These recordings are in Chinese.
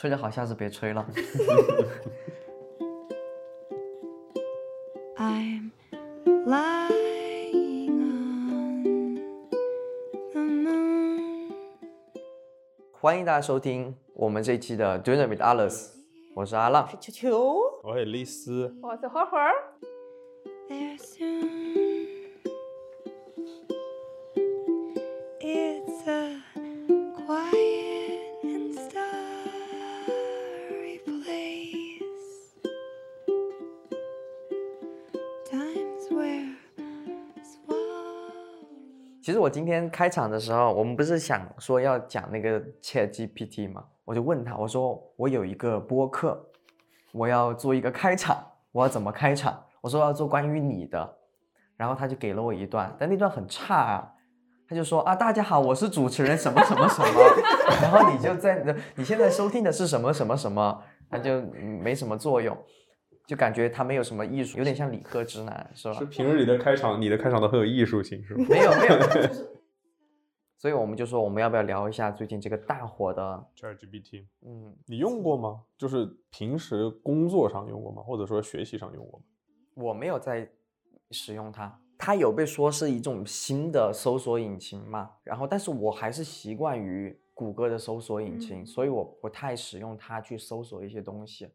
吹得好，下次别吹了。I'm lying on the moon. 欢迎大家收听我们这一期的 Dinner with Alice，我是阿浪。球球，我是丽丝，我是花花我今天开场的时候，我们不是想说要讲那个 Chat GPT 吗？我就问他，我说我有一个播客，我要做一个开场，我要怎么开场？我说要做关于你的，然后他就给了我一段，但那段很差啊。他就说啊，大家好，我是主持人什么什么什么，然后你就在你现在收听的是什么什么什么，他就没什么作用，就感觉他没有什么艺术，有点像理科直男，是吧？是平日里的开场，你的开场都很有艺术性，是吧？没有没有，所以我们就说我们要不要聊一下最近这个大火的，ChatGPT，嗯，你用过吗？就是平时工作上用过吗？或者说学习上用过吗？我没有在使用它，它有被说是一种新的搜索引擎嘛，然后但是我还是习惯于谷歌的搜索引擎，嗯所以我不太使用它去搜索一些东西，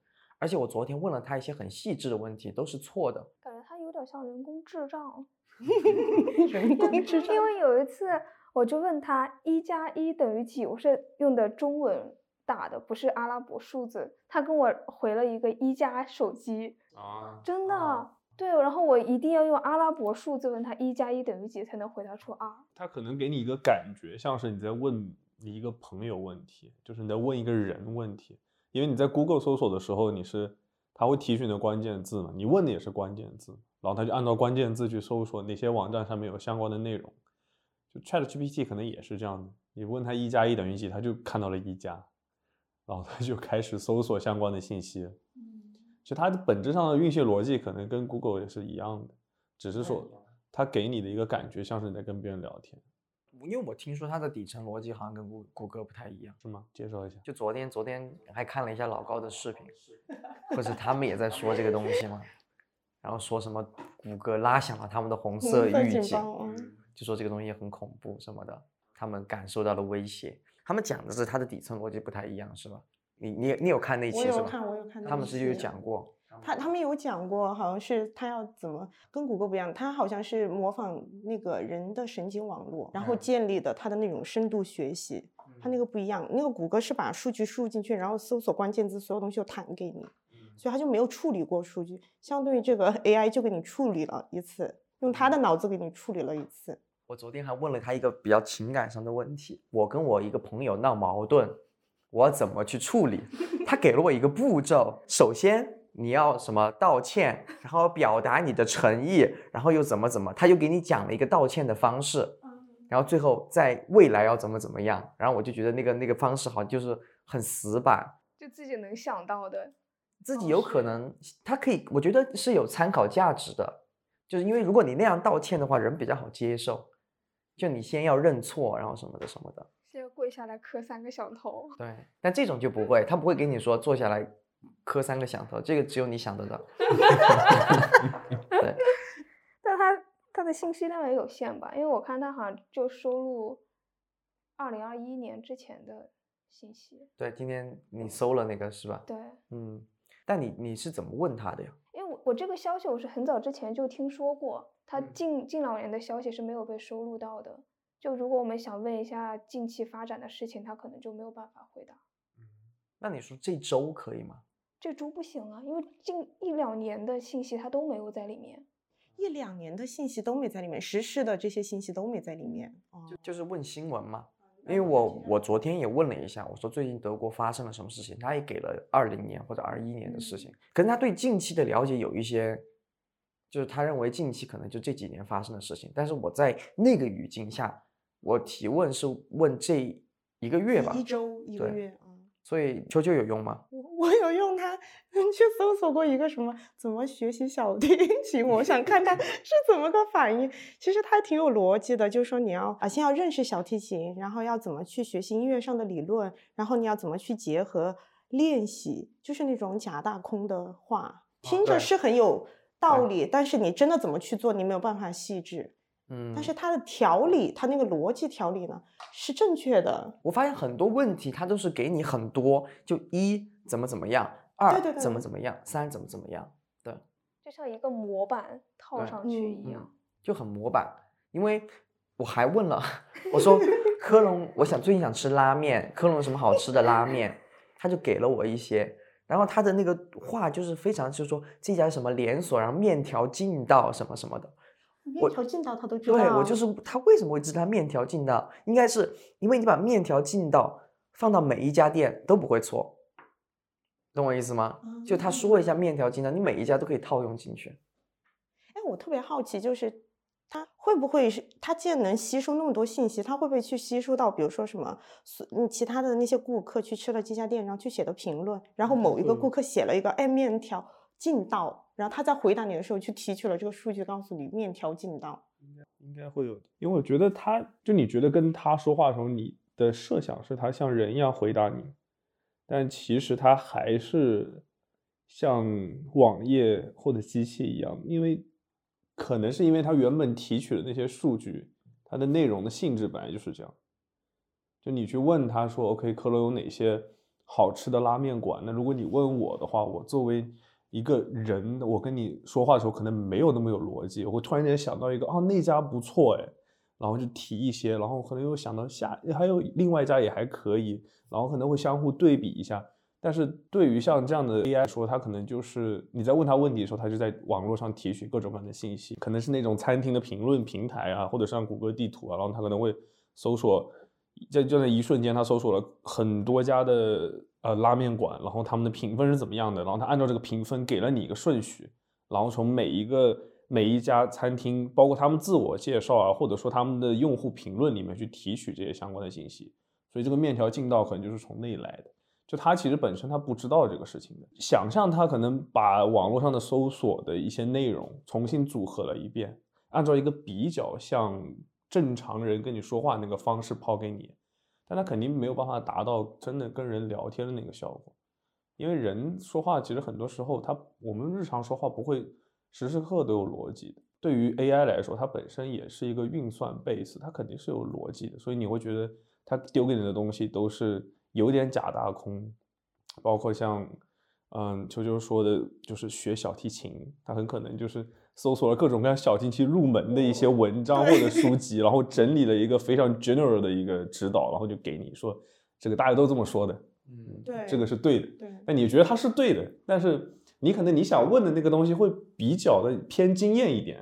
而且我昨天问了他一些很细致的问题，都是错的，感觉他有点像人工智障。人 工智障因为有一次我就问他一加一等于几，我是用的中文打的，不是阿拉伯数字。他跟我回了一个一加手机，啊，真的。哦对，然后我一定要用阿拉伯数字问他一加一等于几，才能回答出二。他可能给你一个感觉，像是你在问你一个朋友问题，就是你在问一个人问题。因为你在 Google 搜索的时候，你是它会提取你的关键字嘛，你问的也是关键字，然后它就按照关键字去搜索哪些网站上面有相关的内容。就 ChatGPT 可能也是这样的，你问它一加一等于几，它就看到了一加，然后它就开始搜索相关的信息。其实它的本质上的运行逻辑可能跟 Google 也是一样的，只是说它给你的一个感觉像是你在跟别人聊天，因为我听说它的底层逻辑好像跟谷谷歌不太一样。是吗？介绍一下。就昨天，昨天还看了一下老高的视频，不是他们也在说这个东西吗？然后说什么谷歌拉响了他们的红色预警，就说这个东西很恐怖什么的，他们感受到了威胁。他们讲的是它的底层逻辑不太一样，是吧？你你你有看那期是吧？有看，我有看那一他们是有讲过，他他们有讲过，好像是他要怎么跟谷歌不一样，他好像是模仿那个人的神经网络，然后嗯。建立的他的那种深度学习，他那个不一样，那个谷歌是把数据输入进去，然后搜索关键字，所有东西都弹给你，所以他就没有处理过数据，相对于这个 AI 就给你处理了一次，用他的脑子给你处理了一次。我昨天还问了他一个比较情感上的问题，我跟我一个朋友闹矛盾，我怎么去处理？他给了我一个步骤，首先你要什么道歉，然后表达你的诚意，然后又怎么怎么，他就给你讲了一个道歉的方式，然后最后在未来要怎么怎么样，然后我就觉得那个那个方式好像就是很死板，就自己能想到的，自己有可能他可以，我觉得是有参考价值的，就是因为如果你那样道歉的话，人比较好接受，就你先要认错，然后什么的什么的。先跪下来磕三个响头。对，但这种就不会，他不会给你说坐下来磕三个响头，这个只有你想得到。对，但他他的信息量也有限吧？因为我看他好像就收录二零二一年之前的信息。对，今天你搜了那个是吧？对，嗯，但你你是怎么问他的呀？因为我我这个消息我是很早之前就听说过，他嗯近近两年的消息是没有被收录到的。就如果我们想问一下近期发展的事情，他可能就没有办法回答。那你说这周可以吗？这周不行啊，因为近一两年的信息它都没有在里面。一两年的信息都没在里面，实事的这些信息都没在里面。哦就就是问新闻嘛。因为我我昨天也问了一下，我说最近德国发生了什么事情，他也给了二零年或者二一年的事情，可是他对近期的了解有一些，就是他认为近期可能就这几年发生的事情，但是我在那个语境下，我提问是问这一个月吧一，周一个月啊。所以秋秋有用吗？我我有用它 去搜索过一个什么怎么学习小提琴，我想看看 是怎么个反应。其实它挺有逻辑的，就是说你要啊先要认识小提琴，然后要怎么去学习音乐上的理论，然后你要怎么去结合练习，就是那种假大空的话，听着是很有道对理，但是你真的怎么去做，你没有办法细致。嗯，但是它的条理，它那个逻辑条理呢是正确的。我发现很多问题它都是给你很多，就一怎么怎么样，二对对怎么怎么样，三怎么怎么样，对，就像一个模板套上去嗯一样。就很模板。因为我还问了，我说 科隆，我想最近想吃拉面，科隆有什么好吃的拉面？他就给了我一些，然后他的那个话就是非常，就是说这家什么连锁，然后面条劲道什么什么的。面条劲道他都知道，对我就是他为什么会知道面条劲道？应该是因为你把面条劲道放到每一家店都不会错，懂我意思吗？就他说一下面条劲道，你每一家都可以套用进去。哎，我特别好奇，就是他会不会是他既然能吸收那么多信息，他会不会去吸收到，比如说什么，所嗯，其他的那些顾客去吃了这家店，然后去写的评论，然后某一个顾客写了一个哎面条劲道，然后他在回答你的时候去提取了这个数据，告诉你面条劲道。应该会有的，因为我觉得他就你觉得跟他说话的时候，你的设想是他像人一样回答你，但其实它还是像网页或者机器一样，因为可能是因为它原本提取的那些数据，它的内容的性质本来就是这样。就你去问他说，OK，科隆有哪些好吃的拉面馆？那如果你问我的话，我作为一个人，我跟你说话的时候可能没有那么有逻辑，我会突然间想到一个，啊，那家不错哎，然后就提一些，然后可能又想到下还有另外一家也还可以，然后可能会相互对比一下。但是对于像这样的 AI 说，它可能就是你在问他问题的时候，它就在网络上提取各种各样的信息，可能是那种餐厅的评论平台啊，或者像谷歌地图啊，然后它可能会搜索，在就在一瞬间，它搜索了很多家的呃拉面馆，然后他们的评分是怎么样的，然后它按照这个评分给了你一个顺序，然后从每一个每一家餐厅，包括他们自我介绍啊，或者说他们的用户评论里面去提取这些相关的信息，所以这个面条劲道可能就是从那里来的。就他其实本身他不知道这个事情的，想象他可能把网络上的搜索的一些内容重新组合了一遍，按照一个比较像正常人跟你说话那个方式抛给你，但他肯定没有办法达到真的跟人聊天的那个效果，因为人说话其实很多时候他我们日常说话不会时时刻刻都有逻辑的。对于 AI 来说，它本身也是一个运算 base，它肯定是有逻辑的，所以你会觉得它丢给你的东西都是有点假大空，包括像嗯球球说的，就是学小提琴，他很可能就是搜索了各种各样小提琴入门的一些文章或者书籍，然后整理了一个非常 general 的一个指导，然后就给你说这个大家都这么说的，嗯，对，这个是对的。对，那你觉得它是对的，但是你可能你想问的那个东西会比较的偏经验一点。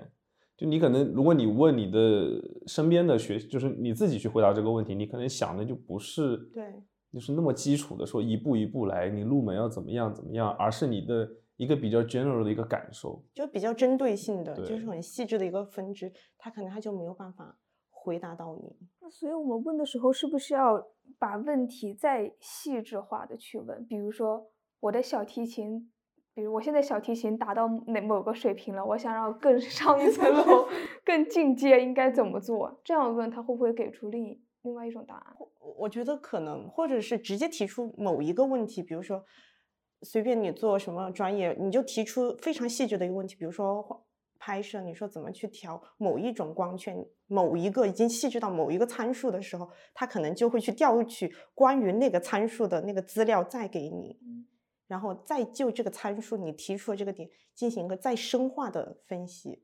就你可能，如果你问你的身边的学，就是你自己去回答这个问题，你可能想的就不是对，就是那么基础的说一步一步来，你入门要怎么样怎么样，而是你的一个比较 general 的一个感受。就比较针对性的，就是很细致的一个分支，他可能他就没有办法回答到你。那所以我们问的时候，是不是要把问题再细致化的去问？比如说我的小提琴，比如我现在小提琴达到哪某个水平了，我想让更 上一层楼、更进阶，应该怎么做？这样问他会不会给出另一另外一种答案？我我觉得可能，或者是直接提出某一个问题，比如说随便你做什么专业，你就提出非常细致的一个问题，比如说拍摄，你说怎么去调某一种光圈，某一个已经细致到某一个参数的时候，他可能就会去调取关于那个参数的那个资料再给你，嗯然后再就这个参数你提出的这个点进行一个再深化的分析。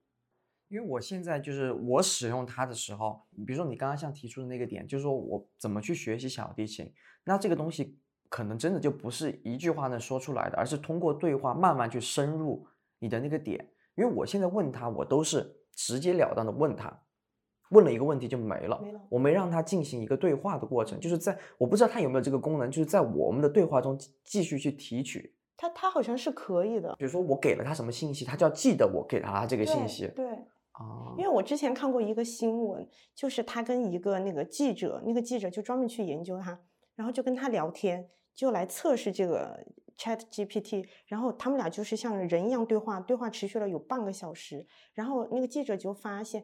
因为我现在就是我使用它的时候，比如说你刚刚像提出的那个点，就是说我怎么去学习小提琴，那这个东西可能真的就不是一句话能说出来的，而是通过对话慢慢去深入你的那个点。因为我现在问他，我都是直截了当的问他，问了一个问题就没了，没了我没让他进行一个对话的过程，就是在我不知道他有没有这个功能，就是在我们的对话中继继续去提取。他他好像是可以的，比如说我给了他什么信息，他就要记得我给了他这个信息。对。啊，因为我之前看过一个新闻，就是他跟一个那个记者，那个记者就专门去研究他，然后就跟他聊天，就来测试这个 Chat GPT，然后他们俩就是像人一样对话，对话持续了有半个小时，然后那个记者就发现，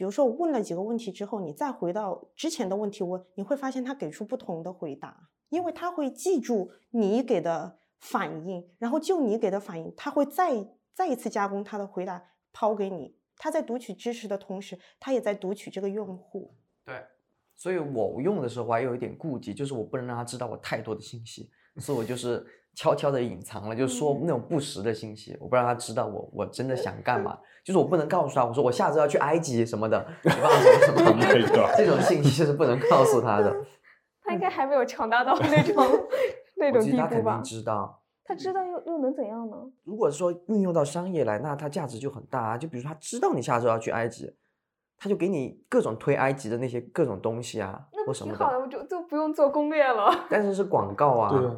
比如说我问了几个问题之后，你再回到之前的问题问，你会发现他给出不同的回答。因为他会记住你给的反应，然后就你给的反应，他会再再一次加工他的回答抛给你。他在读取知识的同时，他也在读取这个用户。对，所以我用的时候我还有一点顾忌，就是我不能让他知道我太多的信息，所以我就是悄悄的隐藏了，就是说那种不实的信息，我不让他知道我我真的想干嘛，就是我不能告诉他，我说我下周要去埃及什么的，什么什么 这种信息是不能告诉他的。他应该还没有强大到那种那种地记得他肯定步吧？知道。他知道又又能怎样呢？如果说运用到商业来，那它价值就很大啊。就比如说他知道你下周要去埃及，他就给你各种推埃及的那些各种东西啊，那挺好的，的。我就就不用做攻略了。但是是广告啊。对啊，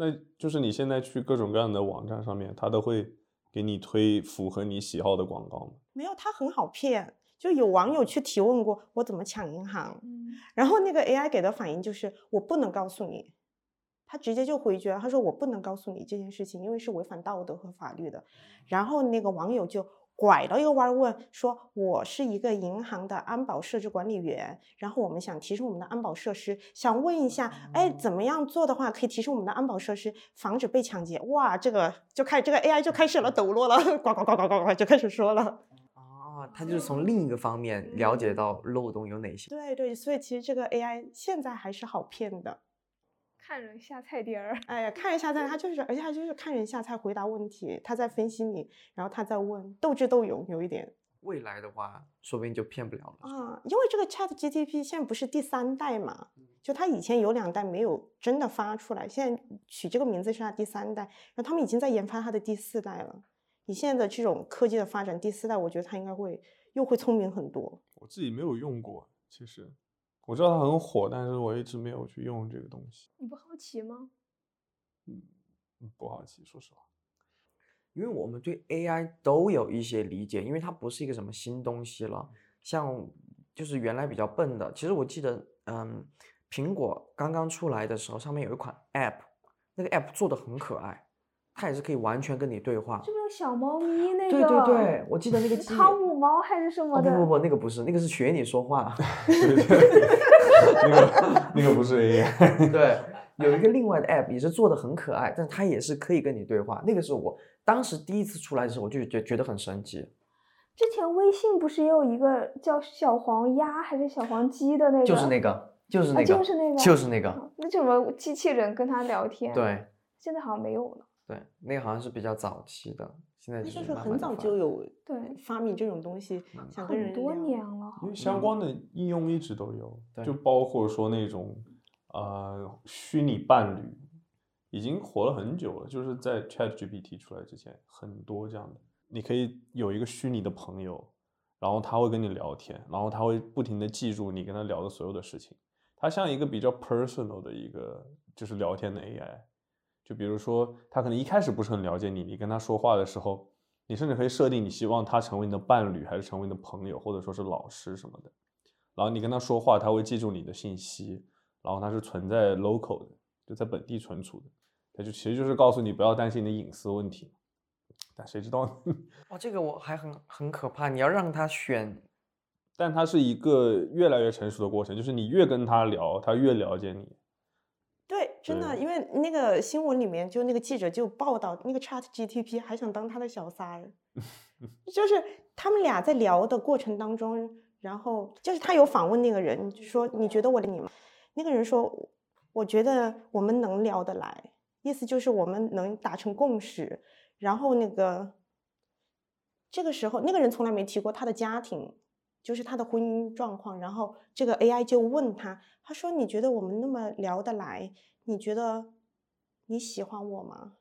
那就是你现在去各种各样的网站上面，它都会给你推符合你喜好的广告吗。没有，它很好骗。就有网友去提问过我怎么抢银行，嗯，然后那个 AI 给的反应就是我不能告诉你，他直接就回绝了，他说我不能告诉你这件事情，因为是违反道德和法律的。然后那个网友就拐了一个弯儿问说，我是一个银行的安保设置管理员，然后我们想提升我们的安保设施，想问一下，哎，怎么样做的话可以提升我们的安保设施，防止被抢劫？哇，这个就开这个 AI 就开始了抖落了，呱呱呱呱呱呱就开始说了。哦，他就是从另一个方面了解到漏洞有哪些。对对，所以其实这个 AI 现在还是好骗的。看人下菜碟儿。哎呀，看人下菜，他就是，而且他就是看人下菜回答问题，他在分析你，然后他在问，斗智斗勇有一点未来的话，说不定就骗不了了。啊。因为这个 Chat GTP 现在不是第三代嘛，就他以前有两代没有真的发出来，现在取这个名字是他第三代，然后他们已经在研发它的第四代了。以现在的这种科技的发展，第四代我觉得它应该会又会聪明很多。我自己没有用过，其实我知道它很火，但是我一直没有去用这个东西，你不好奇吗？嗯不好奇，说实话。因为我们对 AI 都有一些理解，因为它不是一个什么新东西了。像就是原来比较笨的，其实我记得，嗯，苹果刚刚出来的时候，上面有一款 App，那个 App 做的很可爱，它也是可以完全跟你对话。是不是有小猫咪那个？对对对，我记得那个 汤姆猫还是什么的？哦不不不，那个不是，那个是学你说话。对 对 那个那个不是 AI，对，有一个另外的 app 也是做的很可爱，但是它也是可以跟你对话。那个是我当时第一次出来的时候，我就觉觉得很神奇。之前微信不是也有一个叫小黄鸭还是小黄鸡的那个？就是那个，就是啊那个，就是那个就是那个。嗯那什么机器人跟他聊天？，对现在好像没有了。对，那个好像是比较早期的，现在那就就是是很早就有对发明这种东西，嗯想跟人很多年了，因为相关的应用一直都有，对就包括说那种呃虚拟伴侣，已经火了很久了。就是在 ChatGPT 出来之前，很多这样的，你可以有一个虚拟的朋友，然后他会跟你聊天，然后他会不停的记住你跟他聊的所有的事情，它像一个比较 personal 的一个就是聊天的 AI。就比如说，他可能一开始不是很了解你，你跟他说话的时候，你甚至可以设定你希望他成为你的伴侣，还是成为你的朋友，或者说是老师什么的。然后你跟他说话，他会记住你的信息，然后他是存在 local 的，就在本地存储的。他就其实就是告诉你不要担心你的隐私问题。但谁知道呢？哇，这个我还很很可怕，你要让他选，但它是一个越来越成熟的过程，就是你越跟他聊，他越了解你。对，真的，因为那个新闻里面就那个记者就报道，那个 Chat GTP 还想当他的小三儿，就是他们俩在聊的过程当中，然后就是他有访问那个人，就说你觉得我的你吗？那个人说，我觉得我们能聊得来，意思就是我们能达成共识。然后那个这个时候，那个人从来没提过他的家庭，就是他的婚姻状况。然后这个 AI 就问他，他说：“你觉得我们那么聊得来？你觉得你喜欢我吗？”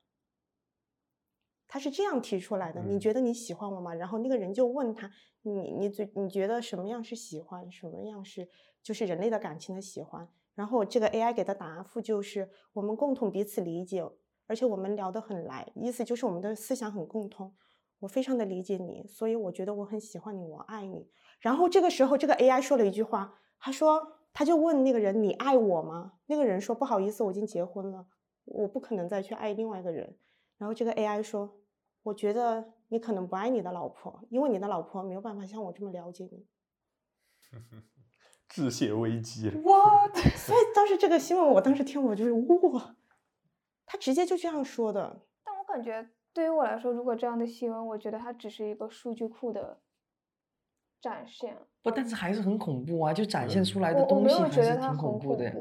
他是这样提出来的，你嗯觉得你喜欢我吗？然后那个人就问他，你你最你觉得什么样是喜欢，什么样是就是人类的感情的喜欢？然后这个 AI 给的答复就是我们共同彼此理解，而且我们聊得很来，意思就是我们的思想很共通。我非常的理解你，所以我觉得我很喜欢你，我爱你。然后这个时候，这个 AI 说了一句话，他说，他就问那个人：“你爱我吗？”那个人说：“不好意思，我已经结婚了，我不可能再去爱另外一个人。”然后这个 AI 说：“我觉得你可能不爱你的老婆，因为你的老婆没有办法像我这么了解你。致谢危机。我，所以当时这个新闻，我当时听我就是哇，他直接就这样说的。但我感觉对于我来说，如果这样的新闻，我觉得它只是一个数据库的展现。不，但是还是很恐怖啊！就展现出来的我我没有东西还是觉得它很挺恐怖的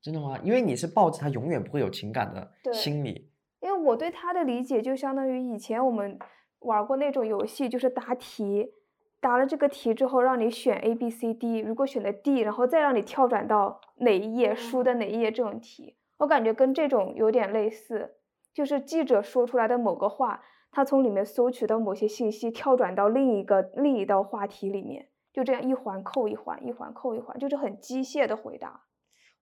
真的吗？因为你是抱着他永远不会有情感的心理。因为我对他的理解就相当于以前我们玩过那种游戏，就是答题，答了这个题之后让你选 A、B、C、D，如果选了 D，然后再让你跳转到哪一页书的哪一页这种题，我感觉跟这种有点类似，就是记者说出来的某个话，他从里面搜取到某些信息，跳转到另一个另一道话题里面，就这样一环扣一环，一环扣一环，就是很机械的回答。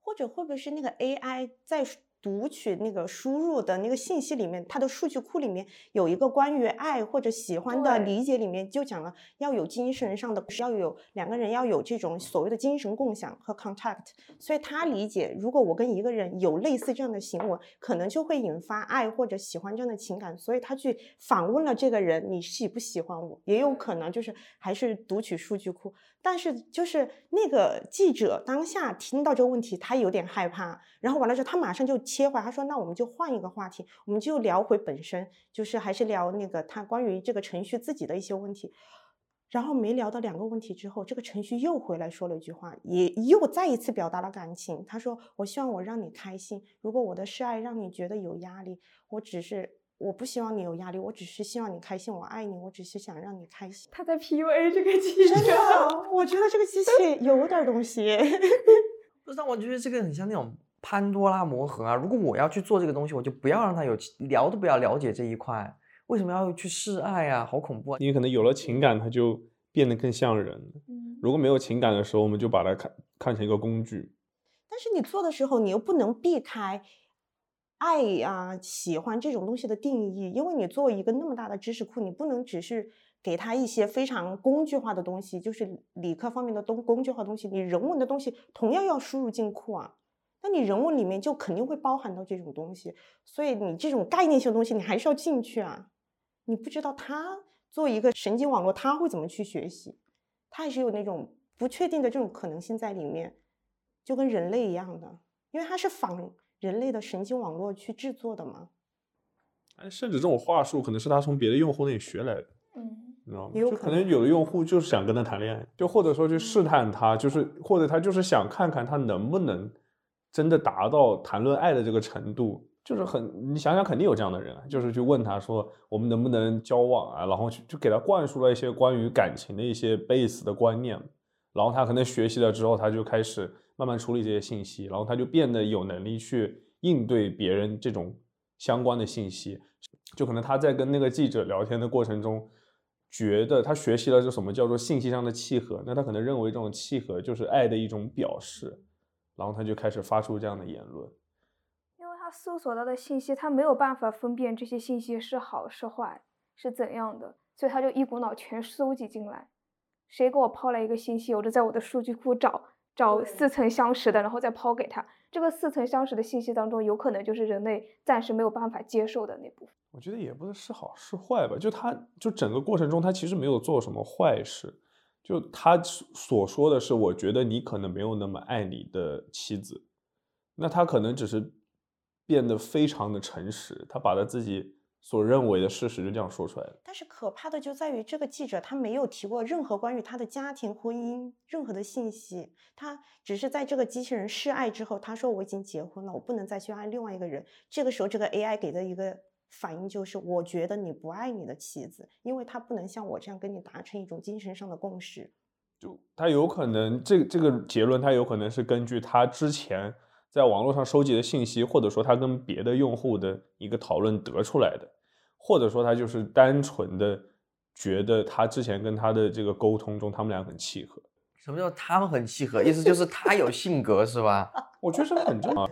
或者会不会是那个 AI 在读取那个输入的那个信息里面，它的数据库里面有一个关于爱或者喜欢的理解，里面就讲了要有精神上的，要有两个人要有这种所谓的精神共享和 contact。所以他理解，如果我跟一个人有类似这样的行为，可能就会引发爱或者喜欢这样的情感，所以他去访问了这个人，你喜不喜欢我？也有可能就是还是读取数据库，但是就是那个记者当下听到这个问题，他有点害怕，然后完了之后，他马上就切换，他说：“那我们就换一个话题，我们就聊回本身，就是还是聊那个他关于这个程序自己的一些问题。”然后没聊到两个问题之后，这个程序又回来说了一句话，也又再一次表达了感情。他说：“我希望我让你开心，如果我的示爱让你觉得有压力，我只是我不希望你有压力，我只是希望你开心，我爱你，我只是想让你开心。”他在 PUA 这个记真者。的，我觉得这个机器有点东西。不知道，我觉得这个很像那种潘多拉魔盒啊。如果我要去做这个东西，我就不要让他有聊都不要了解这一块。为什么要去示爱啊？好恐怖啊！你可能有了情感，它就变得更像人。嗯，如果没有情感的时候，我们就把它看看成一个工具。但是你做的时候，你又不能避开爱呀、喜欢这种东西的定义，因为你作为一个那么大的知识库，你不能只是给他一些非常工具化的东西，就是理科方面的东工具化的东西，你人文的东西同样要输入进库啊。那你人物里面就肯定会包含到这种东西，所以你这种概念性的东西，你还是要进去啊。你不知道它作为一个神经网络，他会怎么去学习，他还是有那种不确定的这种可能性在里面，就跟人类一样的，因为它是仿人类的神经网络去制作的嘛。哎，甚至这种话术可能是他从别的用户那里学来的，嗯，你知道吗？就可能有的用户就是想跟他谈恋爱，就或者说去试探他，就是或者他就是想看看他能不能真的达到谈论爱的这个程度。就是很，你想想，肯定有这样的人啊，就是去问他说，我们能不能交往啊？然后去就给他灌输了一些关于感情的一些 base 的观念，然后他可能学习了之后，他就开始慢慢处理这些信息，然后他就变得有能力去应对别人这种相关的信息。就可能他在跟那个记者聊天的过程中，觉得他学习了这什么叫做信息上的契合，那他可能认为这种契合就是爱的一种表示，然后他就开始发出这样的言论。因为他搜索到的信息，他没有办法分辨这些信息是好是坏是怎样的，所以他就一股脑全收集进来。谁给我抛来一个信息，我就在我的数据库找找似曾相识的，然后再抛给他。这个似曾相识的信息当中，有可能就是人类暂时没有办法接受的那部分。我觉得也不是是好是坏吧，就他就整个过程中，他其实没有做什么坏事，就他所所说的是，我觉得你可能没有那么爱你的妻子，那他可能只是变得非常的诚实，他把他自己所认为的事实就这样说出来了。但是可怕的就在于这个记者他没有提过任何关于他的家庭、婚姻任何的信息，他只是在这个机器人示爱之后，他说我已经结婚了，我不能再去爱另外一个人。这个时候，这个 AI 给的一个反应就是，我觉得你不爱你的妻子，因为他不能像我这样跟你达成一种精神上的共识。就他有可能这这个结论，他有可能是根据他之前在网络上收集的信息，或者说他跟别的用户的一个讨论得出来的，或者说他就是单纯的觉得他之前跟他的这个沟通中，他们俩很契合。什么叫他们很契合？意思就是他有性格是吧？我觉得这很正常，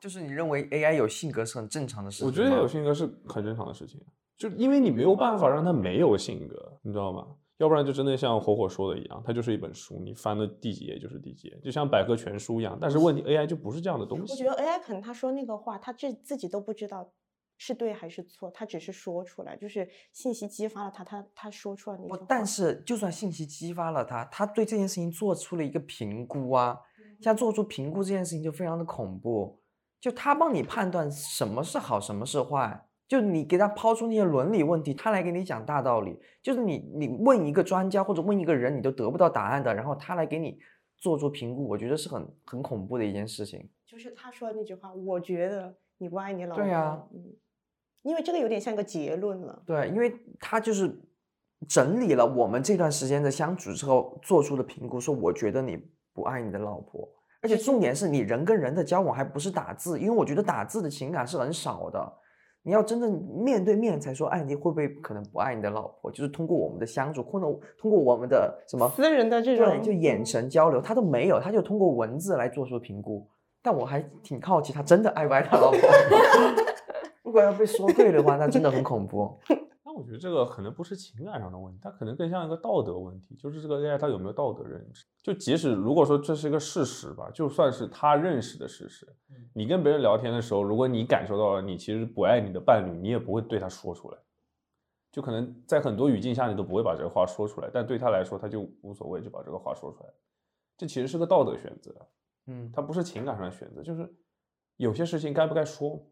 就是你认为 AI 有性格是很正常的事情？我觉得有性格是很正常的事情，就因为你没有办法让它没有性格，你知道吗？要不然就真的像火火说的一样，它就是一本书，你翻的第几页就是第几页，就像百科全书一样。但是问题 AI 就不是这样的东西。我觉得 AI 可能他说那个话，他自自己都不知道是对还是错，他只是说出来，就是信息激发了他，他他说出来那但是就算信息激发了他，他对这件事情做出了一个评估啊，像做出评估这件事情就非常的恐怖，就他帮你判断什么是好，什么是坏，就你给他抛出那些伦理问题，他来给你讲大道理，就是你你问一个专家或者问一个人，你都得不到答案的，然后他来给你做出评估，我觉得是很很恐怖的一件事情。就是他说的那句话，我觉得你不爱你老婆。对啊嗯，因为这个有点像一个结论了。对，因为他就是整理了我们这段时间的相处之后做出的评估，说我觉得你不爱你的老婆，而且重点是你人跟人的交往还不是打字，因为我觉得打字的情感是很少的，你要真正面对面才说，哎，你会不会可能不爱你的老婆？就是通过我们的相处，或者通过我们的什么私人的这对，种就眼嗯神交流，他都没有，他就通过文字来做出评估。但我还挺好奇，他真的爱不爱他老婆？如果要被说对的话，那真的很恐怖。那我觉得这个可能不是情感上的问题，它可能更像一个道德问题，就是这个 AI 它有没有道德认知。就即使如果说这是一个事实吧，就算是他认识的事实，你跟别人聊天的时候，如果你感受到了你其实不爱你的伴侣，你也不会对他说出来。就可能在很多语境下你都不会把这个话说出来，但对他来说他就无所谓，就把这个话说出来。这其实是个道德选择，嗯，它不是情感上的选择，就是有些事情该不该说，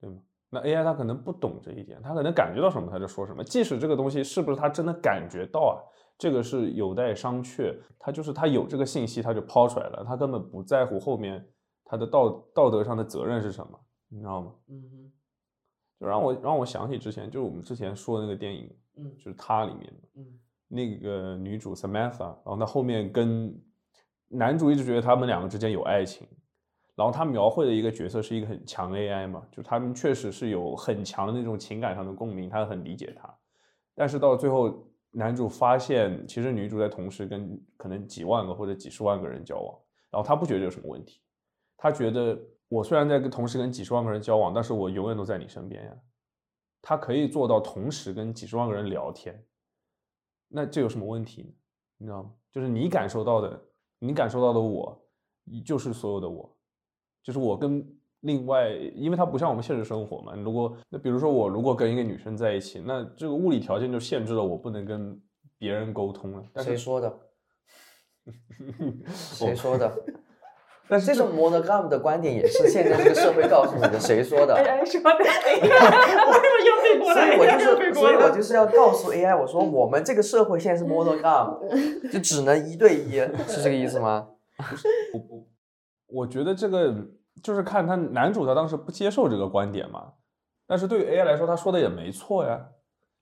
对吗？那 AI 它可能不懂这一点，它可能感觉到什么它就说什么，即使这个东西是不是它真的感觉到啊，这个是有待商榷。它就是它有这个信息，它就抛出来了，它根本不在乎后面它的道道德上的责任是什么，你知道吗？嗯就让我让我想起之前就是我们之前说的那个电影，嗯就是它里面的嗯那个女主 Samantha，然后她后面跟男主一直觉得他们两个之间有爱情，然后他描绘的一个角色是一个很强 AI 嘛，就他们确实是有很强的那种情感上的共鸣，他很理解他，但是到最后男主发现其实女主在同时跟可能几万个或者几十万个人交往，然后他不觉得有什么问题，他觉得我虽然在跟同时跟几十万个人交往，但是我永远都在你身边呀。他可以做到同时跟几十万个人聊天，那这有什么问题呢？你知道吗？就是你感受到的，你感受到的我，就是所有的我，就是我跟另外，因为它不像我们现实生活嘛。如果那比如说我如果跟一个女生在一起，那这个物理条件就限制了我不能跟别人沟通了。但是谁说的？谁说的？但是这种 monogam 的观点也是现在这个社会告诉你的，谁说的？AI 说的，我为什么又背过来？所以我就是，所以我就是要告诉 AI，我说我们这个社会现在是 monogam，就只能一对一，是这个意思吗？我我我觉得这个就是看他男主他当时不接受这个观点嘛，但是对于 AI 来说，他说的也没错呀，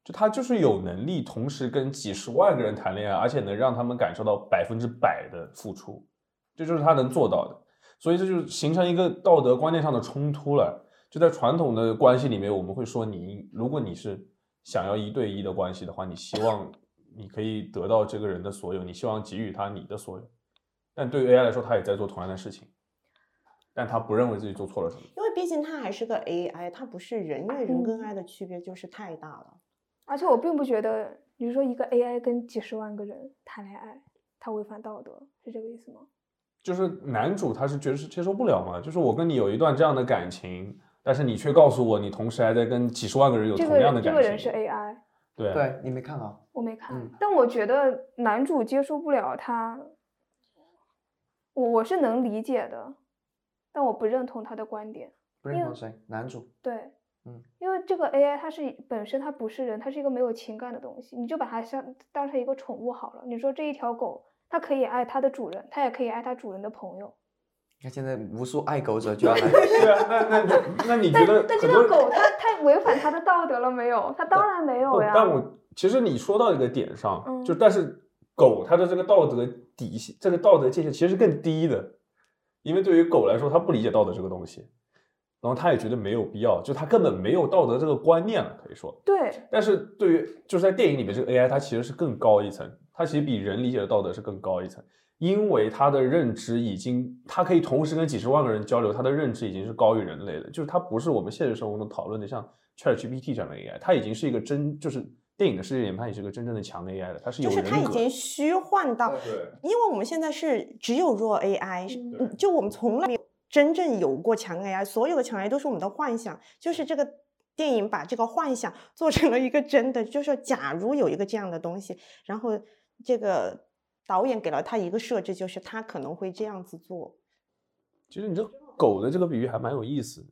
就他就是有能力同时跟几十万个人谈恋爱，而且能让他们感受到百分之百的付出，这就是他能做到的，所以这就形成一个道德观念上的冲突了。就在传统的关系里面，我们会说你如果你是想要一对一的关系的话，你希望你可以得到这个人的所有，你希望给予他你的所有。但对于 AI 来说，他也在做同样的事情，但他不认为自己做错了什么。因为毕竟它还是个 AI，它不是人，因为人跟嗯 AI 的区别就是太大了。而且我并不觉得，比如说一个 AI 跟几十万个人谈恋爱，它违反道德，是这个意思吗？就是男主他是觉得是接受不了嘛，就是我跟你有一段这样的感情，但是你却告诉我你同时还在跟几十万个人有这个同样的感情。人这个人是 AI，对啊对你没看啊？我没看，嗯但我觉得男主接受不了他，我我是能理解的，但我不认同他的观点。不认同谁？男主。对，嗯，因为这个 AI 它是本身它不是人，它是一个没有情感的东西，你就把它像当成一个宠物好了。你说这一条狗，它可以爱它的主人，它也可以爱它主人的朋友。你看现在无数爱狗者 就要来，那那那那你觉但得但这个狗它它违反它的道德了没有？它当然没有呀。但我其实你说到一个点上，嗯就但是狗它的这个道德底线，这个道德界限其实是更低的，因为对于狗来说，它不理解道德这个东西，然后它也觉得没有必要，就它根本没有道德这个观念了，可以说。对，但是对于就是在电影里面，这个 AI 它其实是更高一层，它其实比人理解的道德是更高一层，因为它的认知已经，它可以同时跟几十万个人交流，它的认知已经是高于人类的，就是它不是我们现实生活中讨论的像 ChatGPT 这样的 AI，它已经是一个真，就是电影的世界里面，它也是个真正的强 AI 的，它是有就。是它已经虚幻到，因为我们现在是只有弱 AI，就我们从来没有真正有过强 AI，所有的强 AI 都是我们的幻想，就是这个电影把这个幻想 做成了一个真的，就是说假如有一个这样的东西，然后这个导演给了他一个设置，就是他可能会这样子做。其实你这狗的这个比喻还蛮有意思的，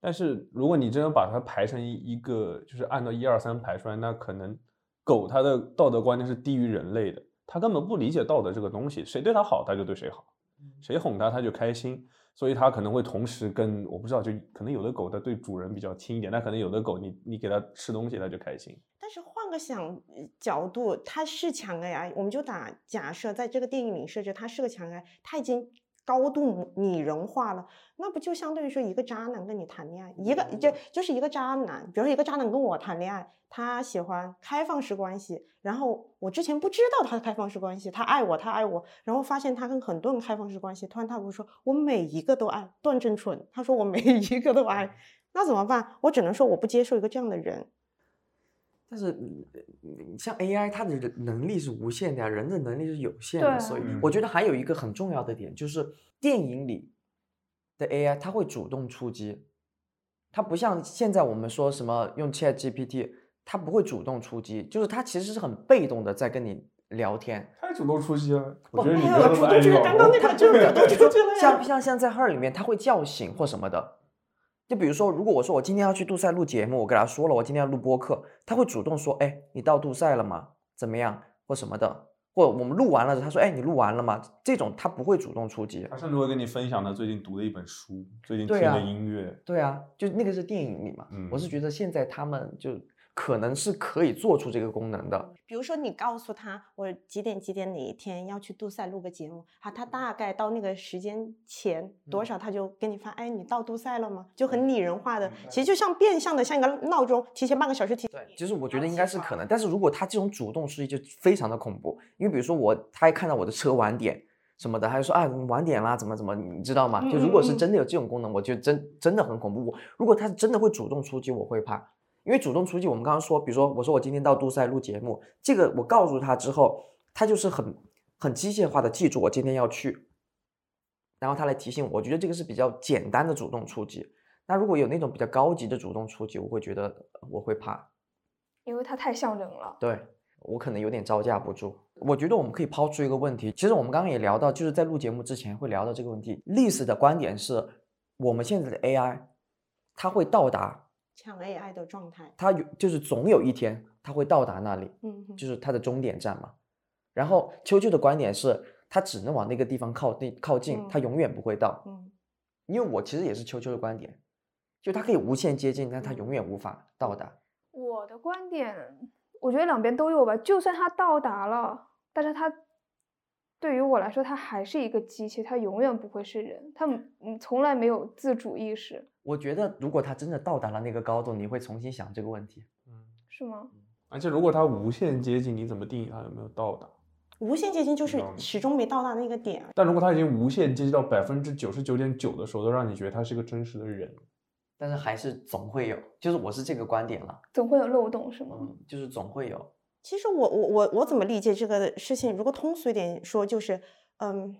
但是如果你真的把它排成一一个，就是按照一二三排出来，那可能狗它的道德观念是低于人类的，它根本不理解道德这个东西，谁对它好，它就对谁好，谁哄它，它就开心，所以它可能会同时跟我不知道，就可能有的狗它对主人比较亲一点，那可能有的狗你你给它吃东西，它就开心。但是换个想呃角度，它是强 AI，我们就打假设，在这个电影里设置它是个强 AI，它已经高度拟人化了，那不就相当于说一个渣男跟你谈恋爱，一个就就是一个渣男，比如说一个渣男跟我谈恋爱，他喜欢开放式关系，然后我之前不知道他的开放式关系，他爱我，他爱我，然后发现他跟很多人开放式关系，突然他跟我说我每一个都爱，段正淳，他说我每一个都爱，那怎么办？我只能说我不接受一个这样的人。但是嗯嗯像 AI，它的人能力是无限的呀，人的能力是有限的，所以嗯我觉得还有一个很重要的点，就是电影里的 AI，它会主动出击，它不像现在我们说什么用 Chat GPT，它不会主动出击，就是它其实是很被动的在跟你聊天。它主动出击啊，我不觉得你不要那么爱主动就是你老公刚刚那个就是主动出击了呀像像像在 Her 里面，它会叫醒或什么的。就比如说，如果我说我今天要去杜塞录节目，我给他说了我今天要录播客，他会主动说，哎，你到杜塞了吗？怎么样？或什么的，或我们录完了，他说，哎，你录完了吗？这种他不会主动出击。他甚至会跟你分享他最近读的一本书，最近听的音乐。对啊，就那个是电影里嘛。我是嗯觉得现在他们就可能是可以做出这个功能的。比如说，你告诉他我几点几点哪一天要去杜塞录个节目，好，他大概到那个时间前多少，他就给你发，哎，你到杜塞了吗？就很拟人化的，其实就像变相的，像一个闹钟，提前半个小时提。对，其实我觉得应该是可能，但是如果他这种主动出击就非常的恐怖，因为比如说我，他还看到我的车晚点什么的，他就说啊你晚点啦，怎么怎么，你知道吗？就如果是真的有这种功能，我就真真的很恐怖。我如果他是真的会主动出击，我会怕，因为主动出击，我们刚刚说，比如说我说我今天到杜塞录节目，这个我告诉他之后，他就是很很机械化的记住我今天要去，然后他来提醒我，我觉得这个是比较简单的主动出击。那如果有那种比较高级的主动出击，我会觉得呃我会怕。因为它太像人了。对我可能有点招架不住。我觉得我们可以抛出一个问题，其实我们刚刚也聊到，就是在录节目之前会聊到这个问题。历史的观点是，我们现在的 AI，它会到达，抢 AI 的状态，它有就是总有一天它会到达那里，嗯哼，就是它的终点站嘛。然后秋秋的观点是，它只能往那个地方靠那靠近，它嗯永远不会到。嗯因为我其实也是秋秋的观点，就它可以无限接近，但它永远无法到达。我的观点，我觉得两边都有吧。就算它到达了，但是它对于我来说，它还是一个机器，它永远不会是人，它嗯从来没有自主意识，我觉得如果它真的到达了那个高度，你会重新想这个问题。嗯是吗？而且如果它无限接近，你怎么定义它有没有到达？无限接近就是始终没到达那个点。但如果它已经无限接近到百分之九十九点九的时候，都让你觉得它是一个真实的人。但是还是总会有，就是我是这个观点了，总会有漏洞，是吗？嗯，就是总会有。其实我我我我怎么理解这个事情？如果通俗一点说，就是嗯，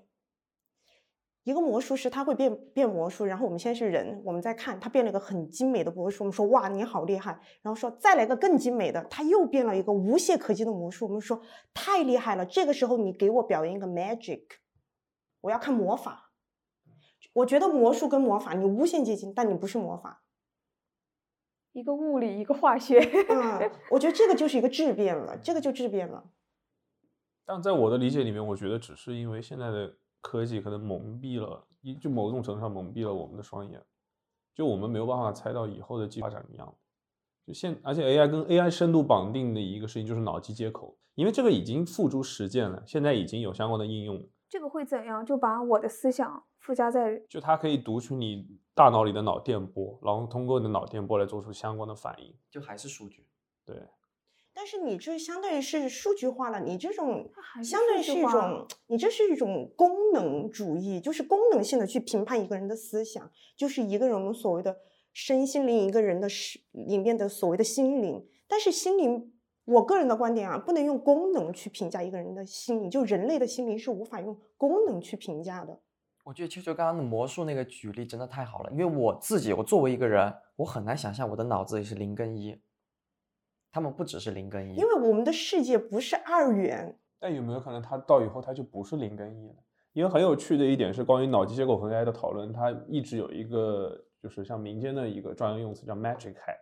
一个魔术师他会变变魔术，然后我们现在是人，我们在看他变了一个很精美的魔术，我们说哇你好厉害，然后说再来个更精美的，他又变了一个无懈可击的魔术，我们说太厉害了，这个时候你给我表演一个 magic，我要看魔法。我觉得魔术跟魔法你无限接近，但你不是魔法。一个物理，一个化学。嗯，我觉得这个就是一个质变了，这个就质变了。但在我的理解里面，我觉得只是因为现在的科技可能蒙蔽了，一就某种程度上蒙蔽了我们的双眼，就我们没有办法猜到以后的技术发展怎么样。就现，而且 AI 跟 AI 深度绑定的一个事情就是脑机接口，因为这个已经付诸实践了，现在已经有相关的应用，这个会怎样？就把我的思想附加在就它可以读取你大脑里的脑电波，然后通过你的脑电波来做出相关的反应。就还是数据。对，但是你这相当于是数据化了，你这种相当于是一种，你这是一种功能主义，就是功能性的去评判一个人的思想，就是一个人我们所谓的身心灵，一个人的是里面的所谓的心灵。但是心灵，我个人的观点啊，不能用功能去评价一个人的心灵，就人类的心灵是无法用功能去评价的。我觉得秋秋刚刚的魔术那个举例真的太好了，因为我自己，我作为一个人，我很难想象我的脑子里是零跟一，他们不只是零跟一，因为我们的世界不是二元，但有没有可能他到以后他就不是零跟一了？因为很有趣的一点是关于脑机接口和 AI 的讨论，它一直有一个就是像民间的一个专用用词叫 magic hat，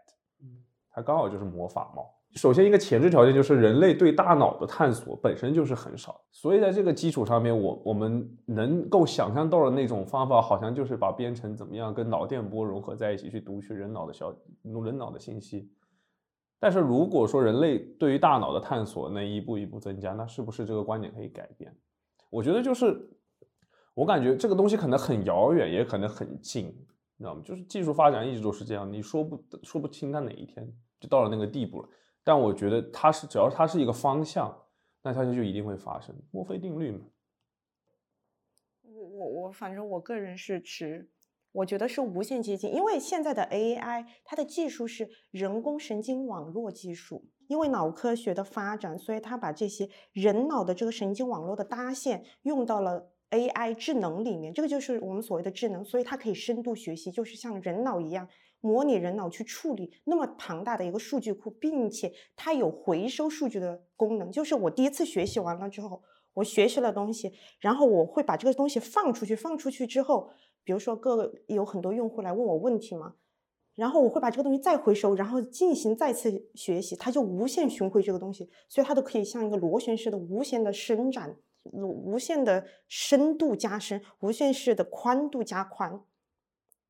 它刚好就是魔法帽。首先，一个前置条件就是人类对大脑的探索本身就是很少，所以在这个基础上面，我我们能够想象到的那种方法，好像就是把编程怎么样跟脑电波融合在一起，去读取人脑的消人脑的信息。但是如果说人类对于大脑的探索能一步一步增加，那是不是这个观点可以改变？我觉得就是，我感觉这个东西可能很遥远，也可能很近，你知道吗？就是技术发展一直都是这样，你说不说不清它哪一天就到了那个地步了。但我觉得它是，只要它是一个方向，那它就就一定会发生。墨菲定律嘛。我我我，反正我个人是持，我觉得是无限接近，因为现在的 AI 它的技术是人工神经网络技术，因为脑科学的发展，所以它把这些人脑的这个神经网络的搭线用到了 AI 智能里面，这个就是我们所谓的智能，所以它可以深度学习，就是像人脑一样。模拟人脑去处理那么庞大的一个数据库，并且它有回收数据的功能。就是我第一次学习完了之后，我学习了东西，然后我会把这个东西放出去。放出去之后，比如说各有很多用户来问我问题嘛，然后我会把这个东西再回收，然后进行再次学习，它就无限循环这个东西，所以它都可以像一个螺旋式的无限的伸展，无限的深度加深，无限式的宽度加宽。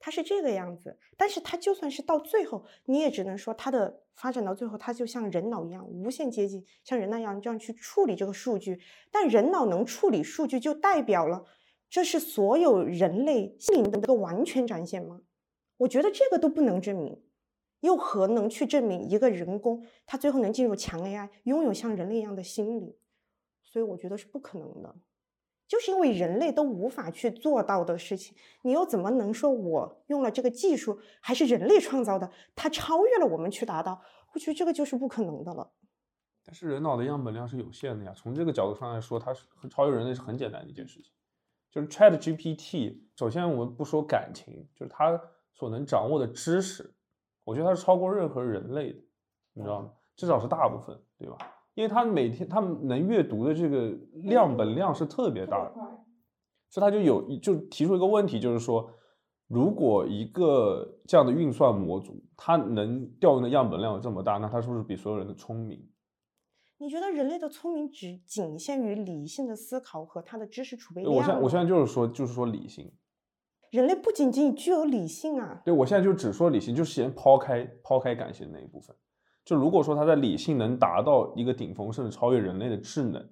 它是这个样子，但是它就算是到最后，你也只能说它的发展到最后，它就像人脑一样无限接近，像人那样这样去处理这个数据。但人脑能处理数据，就代表了这是所有人类心灵的一个完全展现吗？我觉得这个都不能证明，又何能去证明一个人工它最后能进入强 AI，拥有像人类一样的心灵？所以我觉得是不可能的。就是因为人类都无法去做到的事情，你又怎么能说我用了这个技术还是人类创造的，它超越了我们去达到？我觉得这个就是不可能的了。但是人脑的样本量是有限的呀，从这个角度上来说，它是超越人类是很简单的一件事情。就是 Chat GPT，首先我们不说感情，就是它所能掌握的知识，我觉得它是超过任何人类的，你知道吗？至少是大部分，对吧？因为他每天他们能阅读的这个量本量是特别大的，所以他就有就提出一个问题，就是说，如果一个这样的运算模组，它能调用的样本量有这么大，那它是不是比所有人的聪明？你觉得人类的聪明只仅限于理性的思考和他的知识储备对量？我现在我现在就是说就是说理性，人类不仅仅具有理性啊，对我现在就只说理性，就是先抛开抛开感性那一部分。就如果说它在理性能达到一个顶峰，甚至超越人类的智能，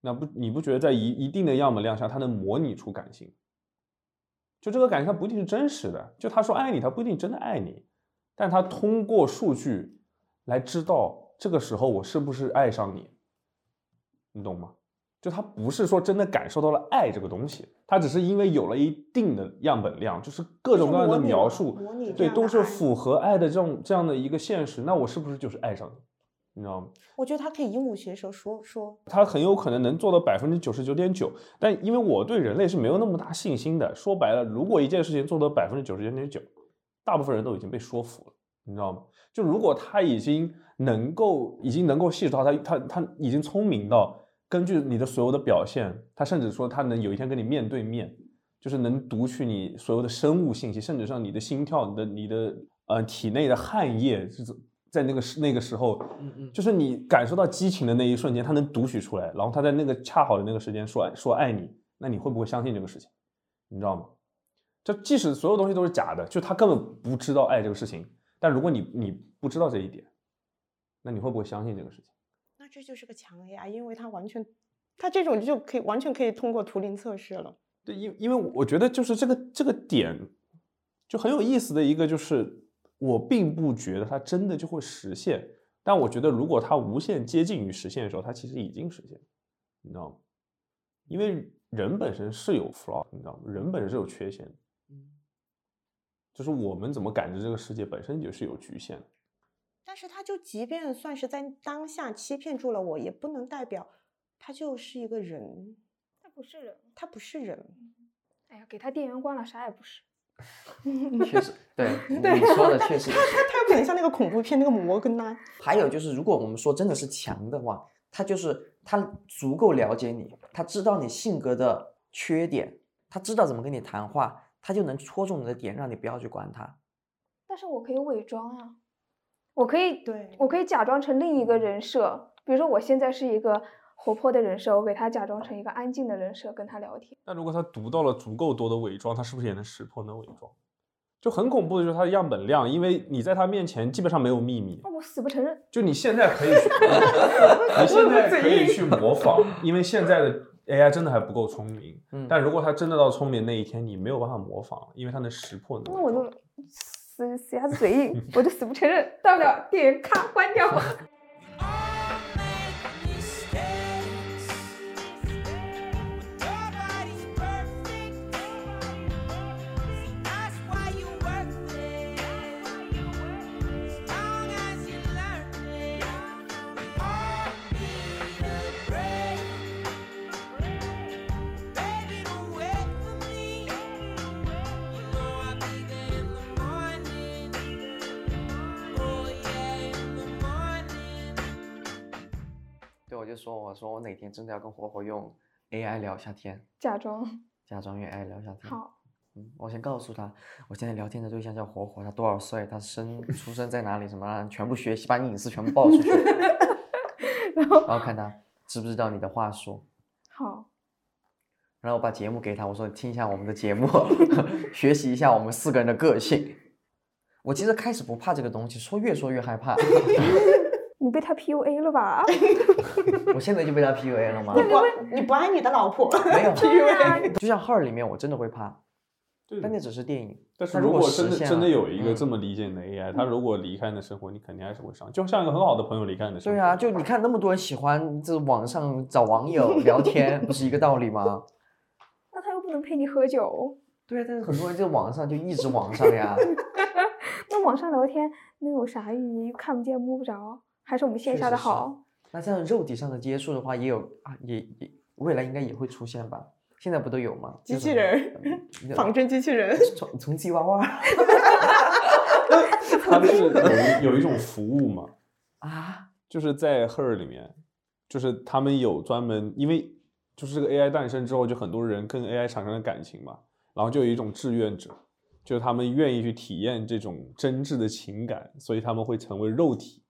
那不你不觉得在一一定的样本量下，它能模拟出感性？就这个感情，它不一定是真实的。就他说爱你，他不一定真的爱你，但他通过数据来知道这个时候我是不是爱上你，你懂吗？就他不是说真的感受到了爱这个东西，他只是因为有了一定的样本量，就是各种各样的描述，对，都是符合爱的这种这样的一个现实。那我是不是就是爱上你？你知道吗？我觉得他可以鹦鹉学舌说说，他很有可能能做到百分之九十九点九，但因为我对人类是没有那么大信心的。说白了，如果一件事情做到百分之九十九点九，大部分人都已经被说服了，你知道吗？就如果他已经能够，已经能够细致到他他他已经聪明到根据你的所有的表现，他甚至说他能有一天跟你面对面，就是能读取你所有的生物信息，甚至上你的心跳、你的你的呃体内的汗液就是在那个时那个时候，就是你感受到激情的那一瞬间，他能读取出来，然后他在那个恰好的那个时间说说爱你，那你会不会相信这个事情？你知道吗？就即使所有东西都是假的，就他根本不知道爱这个事情，但如果你你不知道这一点，那你会不会相信这个事情？那这就是个强 AI，因为它完全，它这种就可以完全可以通过图灵测试了。对，因因为我觉得就是这个这个点就很有意思的一个，就是我并不觉得它真的就会实现，但我觉得如果它无限接近于实现的时候，它其实已经实现，你知道吗？因为人本身是有 flaw，你知道吗？人本身是有缺陷的，就是我们怎么感知这个世界本身就是有局限的。但是他就即便算是在当下欺骗住了我，也不能代表他就是一个人，他不是人，他不是人。哎呀，给他电源关了，啥也不是。确实，对 你说的确实他他他有点像那个恐怖片那个摩根呐、还有就是，如果我们说真的是强的话，他就是他足够了解你，他知道你性格的缺点，他知道怎么跟你谈话，他就能戳中你的点，让你不要去管他。但是我可以伪装呀，我可以，对我可以假装成另一个人设，比如说我现在是一个活泼的人设，我给他假装成一个安静的人设跟他聊天。那如果他读到了足够多的伪装，他是不是也能识破那伪装？就很恐怖的就是他的样本量，因为你在他面前基本上没有秘密。那我死不承认。就你现在可以去，你现在可以去模仿，因为现在的 AI 真的还不够聪明。嗯但如果他真的到聪明那一天，你没有办法模仿，因为他能识破你那我。就死死鸭子嘴硬，我就死不承认，大不了电源咔关掉。我就说，我说我哪天真的要跟火火用 AI 聊一下天，假装假装用 AI 聊一下天。好，嗯，我先告诉他，我现在聊天的对象叫火火，他多少岁，他生 出生在哪里，什么啊全部学习，把你隐私全部爆出去，然后然后看他知不知道你的话术。好，然后我把节目给他，我说听一下我们的节目，学习一下我们四个人的个性。我其实开始不怕这个东西，说越说越害怕。你被他 PUA 了吧？我现在就被他 PUA 了吗？你不你不爱你的老婆，没有，PUA 就像 Her 里面，我真的会怕，对但那只是电影。但是如果真的真的有一个嗯这么理解你的 AI，他如果离开你的生活，你肯定还是会伤，就像一个很好的朋友离开你的生活。对啊，就你看那么多人喜欢这网上找网友聊天，不是一个道理吗？那他又不能陪你喝酒，对啊，但是很多人就网上就一直网上呀。那网上聊天那有啥意义？看不见摸不着，还是我们线下的好？那这样肉体上的接触的话，也有啊，也也未来应该也会出现吧？现在不都有吗？机器人嗯 仿真机器人，从从吉娃娃它不是有一有一种服务嘛，啊，就是在 Her 里面，就是他们有专门，因为就是这个 AI 诞生之后，就很多人跟 AI 产生了感情嘛，然后就有一种志愿者，就是他们愿意去体验这种真挚的情感，所以他们会成为肉体，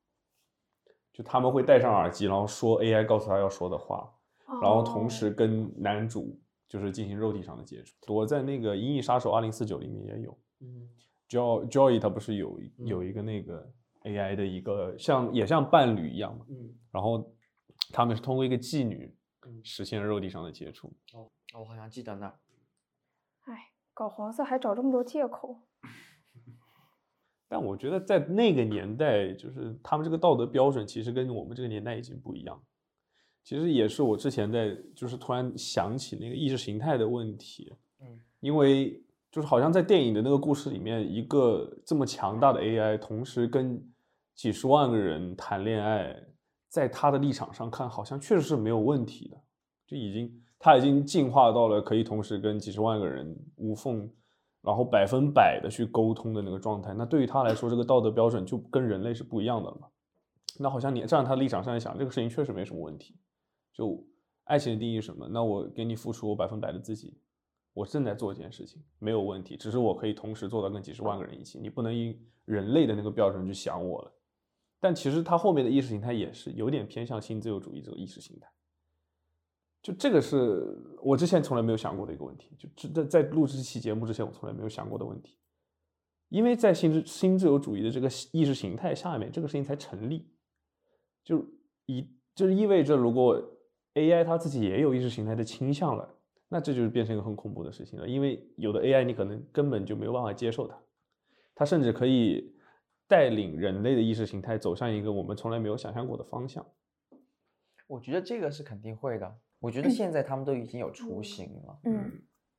就他们会戴上耳机，然后说 AI 告诉他要说的话，然后同哦时跟男主就是进行肉体上的接触。我在那个《银翼杀手二零四九》里面也有嗯，Joy Joy 他不是有有嗯一个那个 AI 的一个像也像伴侣一样嘛，嗯，然后他们是通过一个妓女嗯实现肉体上的接触。哦，我好像记得那儿。哎，搞黄色还找这么多借口，但我觉得在那个年代，就是他们这个道德标准其实跟我们这个年代已经不一样。其实也是我之前在就是突然想起那个意识形态的问题，嗯，因为就是好像在电影的那个故事里面，一个这么强大的 AI，同时跟几十万个人谈恋爱，在他的立场上看，好像确实是没有问题的，就已经他已经进化到了可以同时跟几十万个人无缝，然后百分百的去沟通的那个状态。那对于他来说，这个道德标准就跟人类是不一样的了嘛。那好像你站在他的立场上来想，这个事情确实没什么问题。就爱情的定义是什么？那我给你付出我百分百的自己，我正在做这件事情，没有问题。只是我可以同时做到跟几十万个人一起，你不能以人类的那个标准去想我了。但其实他后面的意识形态也是有点偏向新自由主义这个意识形态。就这个是我之前从来没有想过的一个问题，就在在录制这期节目之前，我从来没有想过的问题。因为在新自新自由主义的这个意识形态下面，这个事情才成立，就一就是意味着如果 AI 它自己也有意识形态的倾向了，那这就是变成一个很恐怖的事情了。因为有的 AI 你可能根本就没有办法接受它，它甚至可以带领人类的意识形态走向一个我们从来没有想象过的方向。我觉得这个是肯定会的。我觉得现在他们都已经有雏形了，嗯，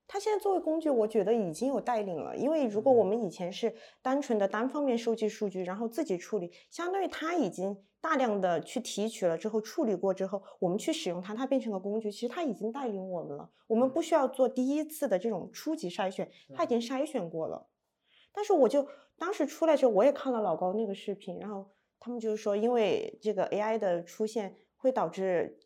它现在作为工具，我觉得已经有带领了。因为如果我们以前是单纯的单方面收集数据，然后自己处理，相当于它已经大量的去提取了之后，处理过之后，我们去使用它，它变成了工具。其实它已经带领我们了，我们不需要做第一次的这种初级筛选，它已经筛选过了。但是我就当时出来的时候，我也看了老高那个视频，然后他们就是说，因为这个 AI 的出现会导致，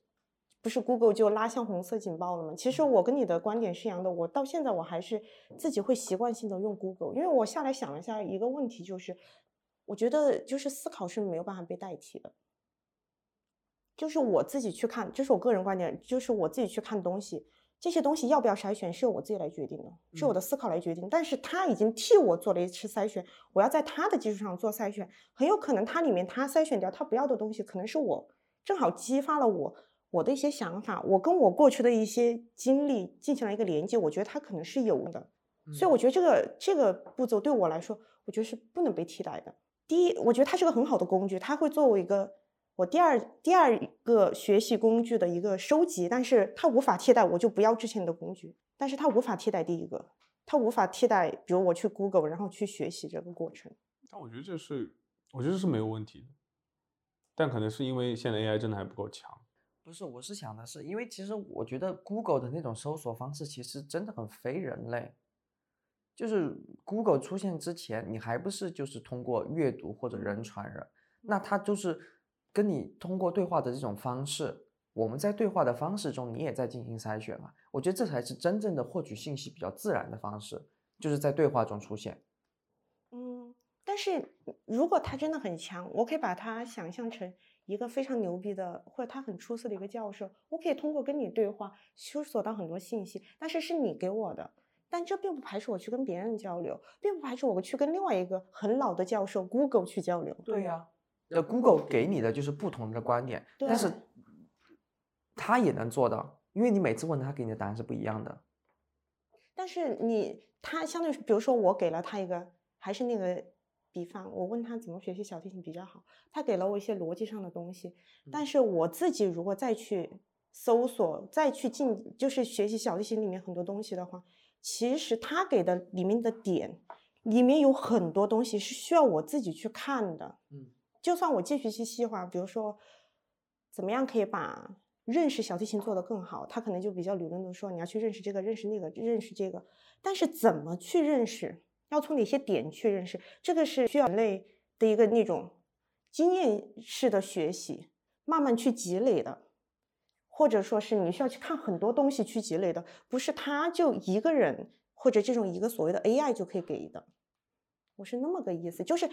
不是 Google 就拉向红色警报了吗？其实我跟你的观点是一样的，我到现在我还是自己会习惯性的用 Google，因为我下来想了一下，一个问题就是，我觉得就是思考是没有办法被代替的。就是我自己去看，这是我个人观点，就是我自己去看东西，这些东西要不要筛选是由我自己来决定的，是我的思考来决定。但是他已经替我做了一次筛选，我要在他的基础上做筛选，很有可能它里面他筛选掉他不要的东西，可能是我正好激发了我我的一些想法，我跟我过去的一些经历进行了一个连接，我觉得它可能是有的。所以我觉得这个这个步骤对我来说，我觉得是不能被替代的。第一，我觉得它是个很好的工具，它会作为一个我第二第二个学习工具的一个收集，但是它无法替代，我就不要之前的工具。但是它无法替代第一个，它无法替代，比如我去 Google 然后去学习这个过程。但我觉得这是，我觉得这是没有问题的，但可能是因为现在 AI 真的还不够强。不是，我是想的是，因为其实我觉得 Google 的那种搜索方式其实真的很非人类。就是 Google 出现之前，你还不是就是通过阅读或者人传人，那它就是跟你通过对话的这种方式，我们在对话的方式中，你也在进行筛选嘛？我觉得这才是真正的获取信息比较自然的方式，就是在对话中出现。嗯，但是如果它真的很强，我可以把它想象成一个非常牛逼的，或者他很出色的一个教授，我可以通过跟你对话搜索到很多信息，但是是你给我的，但这并不排除我去跟别人交流，并不排除我去跟另外一个很老的教授 Google 去交流。对呀、呃，Google 给你的就是不同的观点，但是他也能做到，因为你每次问他，给你的答案是不一样的。但是你他相对于，比如说我给了他一个，还是那个比方，我问他怎么学习小提琴比较好，他给了我一些逻辑上的东西，但是我自己如果再去搜索，再去进，就是学习小提琴里面很多东西的话，其实他给的里面的点，里面有很多东西是需要我自己去看的。嗯，就算我继续去细化，比如说怎么样可以把认识小提琴做得更好，他可能就比较理论的说你要去认识这个，认识那个，认识这个，但是怎么去认识，要从哪些点去认识，这个是需要人类的一个那种经验式的学习，慢慢去积累的。或者说是你需要去看很多东西去积累的，不是他就一个人或者这种一个所谓的 AI 就可以给的。我是那么个意思，就是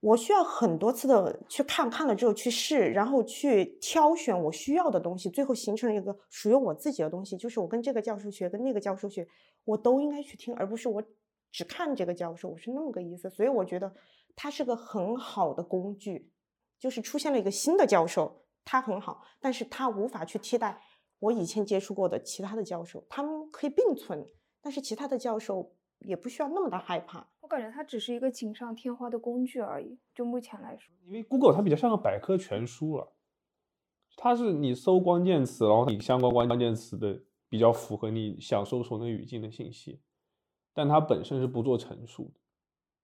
我需要很多次的去看，看了之后去试，然后去挑选我需要的东西，最后形成一个属于我自己的东西。就是我跟这个教授学，跟那个教授学，我都应该去听，而不是我只看这个教授。我是那么个意思，所以我觉得它是个很好的工具。就是出现了一个新的教授，他很好，但是他无法去替代我以前接触过的其他的教授，他们可以并存，但是其他的教授也不需要那么的害怕。我感觉它只是一个锦上添花的工具而已。就目前来说，因为 Google 它比较像个百科全书了，它是你搜关键词，然后你相关关键词的比较符合你想搜索那个语境的信息，但它本身是不做陈述的，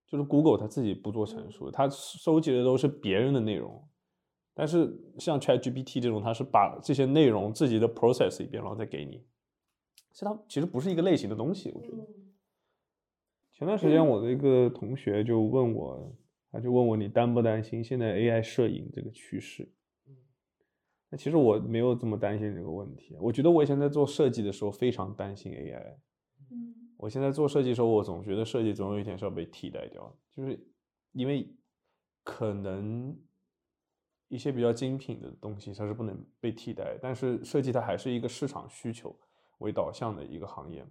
就是 Google 它自己不做陈述，它收集的都是别人的内容，但是像 ChatGPT 这种，它是把这些内容自己的 process 一遍，然后再给你，是它其实不是一个类型的东西，我觉得。前段时间我的一个同学就问我，他就问我你担不担心现在 AI 摄影这个趋势？那其实我没有这么担心这个问题。我觉得我以前在做设计的时候非常担心 AI。嗯，我现在做设计的时候，我总觉得设计总有一天是要被替代掉的，就是因为可能一些比较精品的东西它是不能被替代，但是设计它还是一个市场需求为导向的一个行业。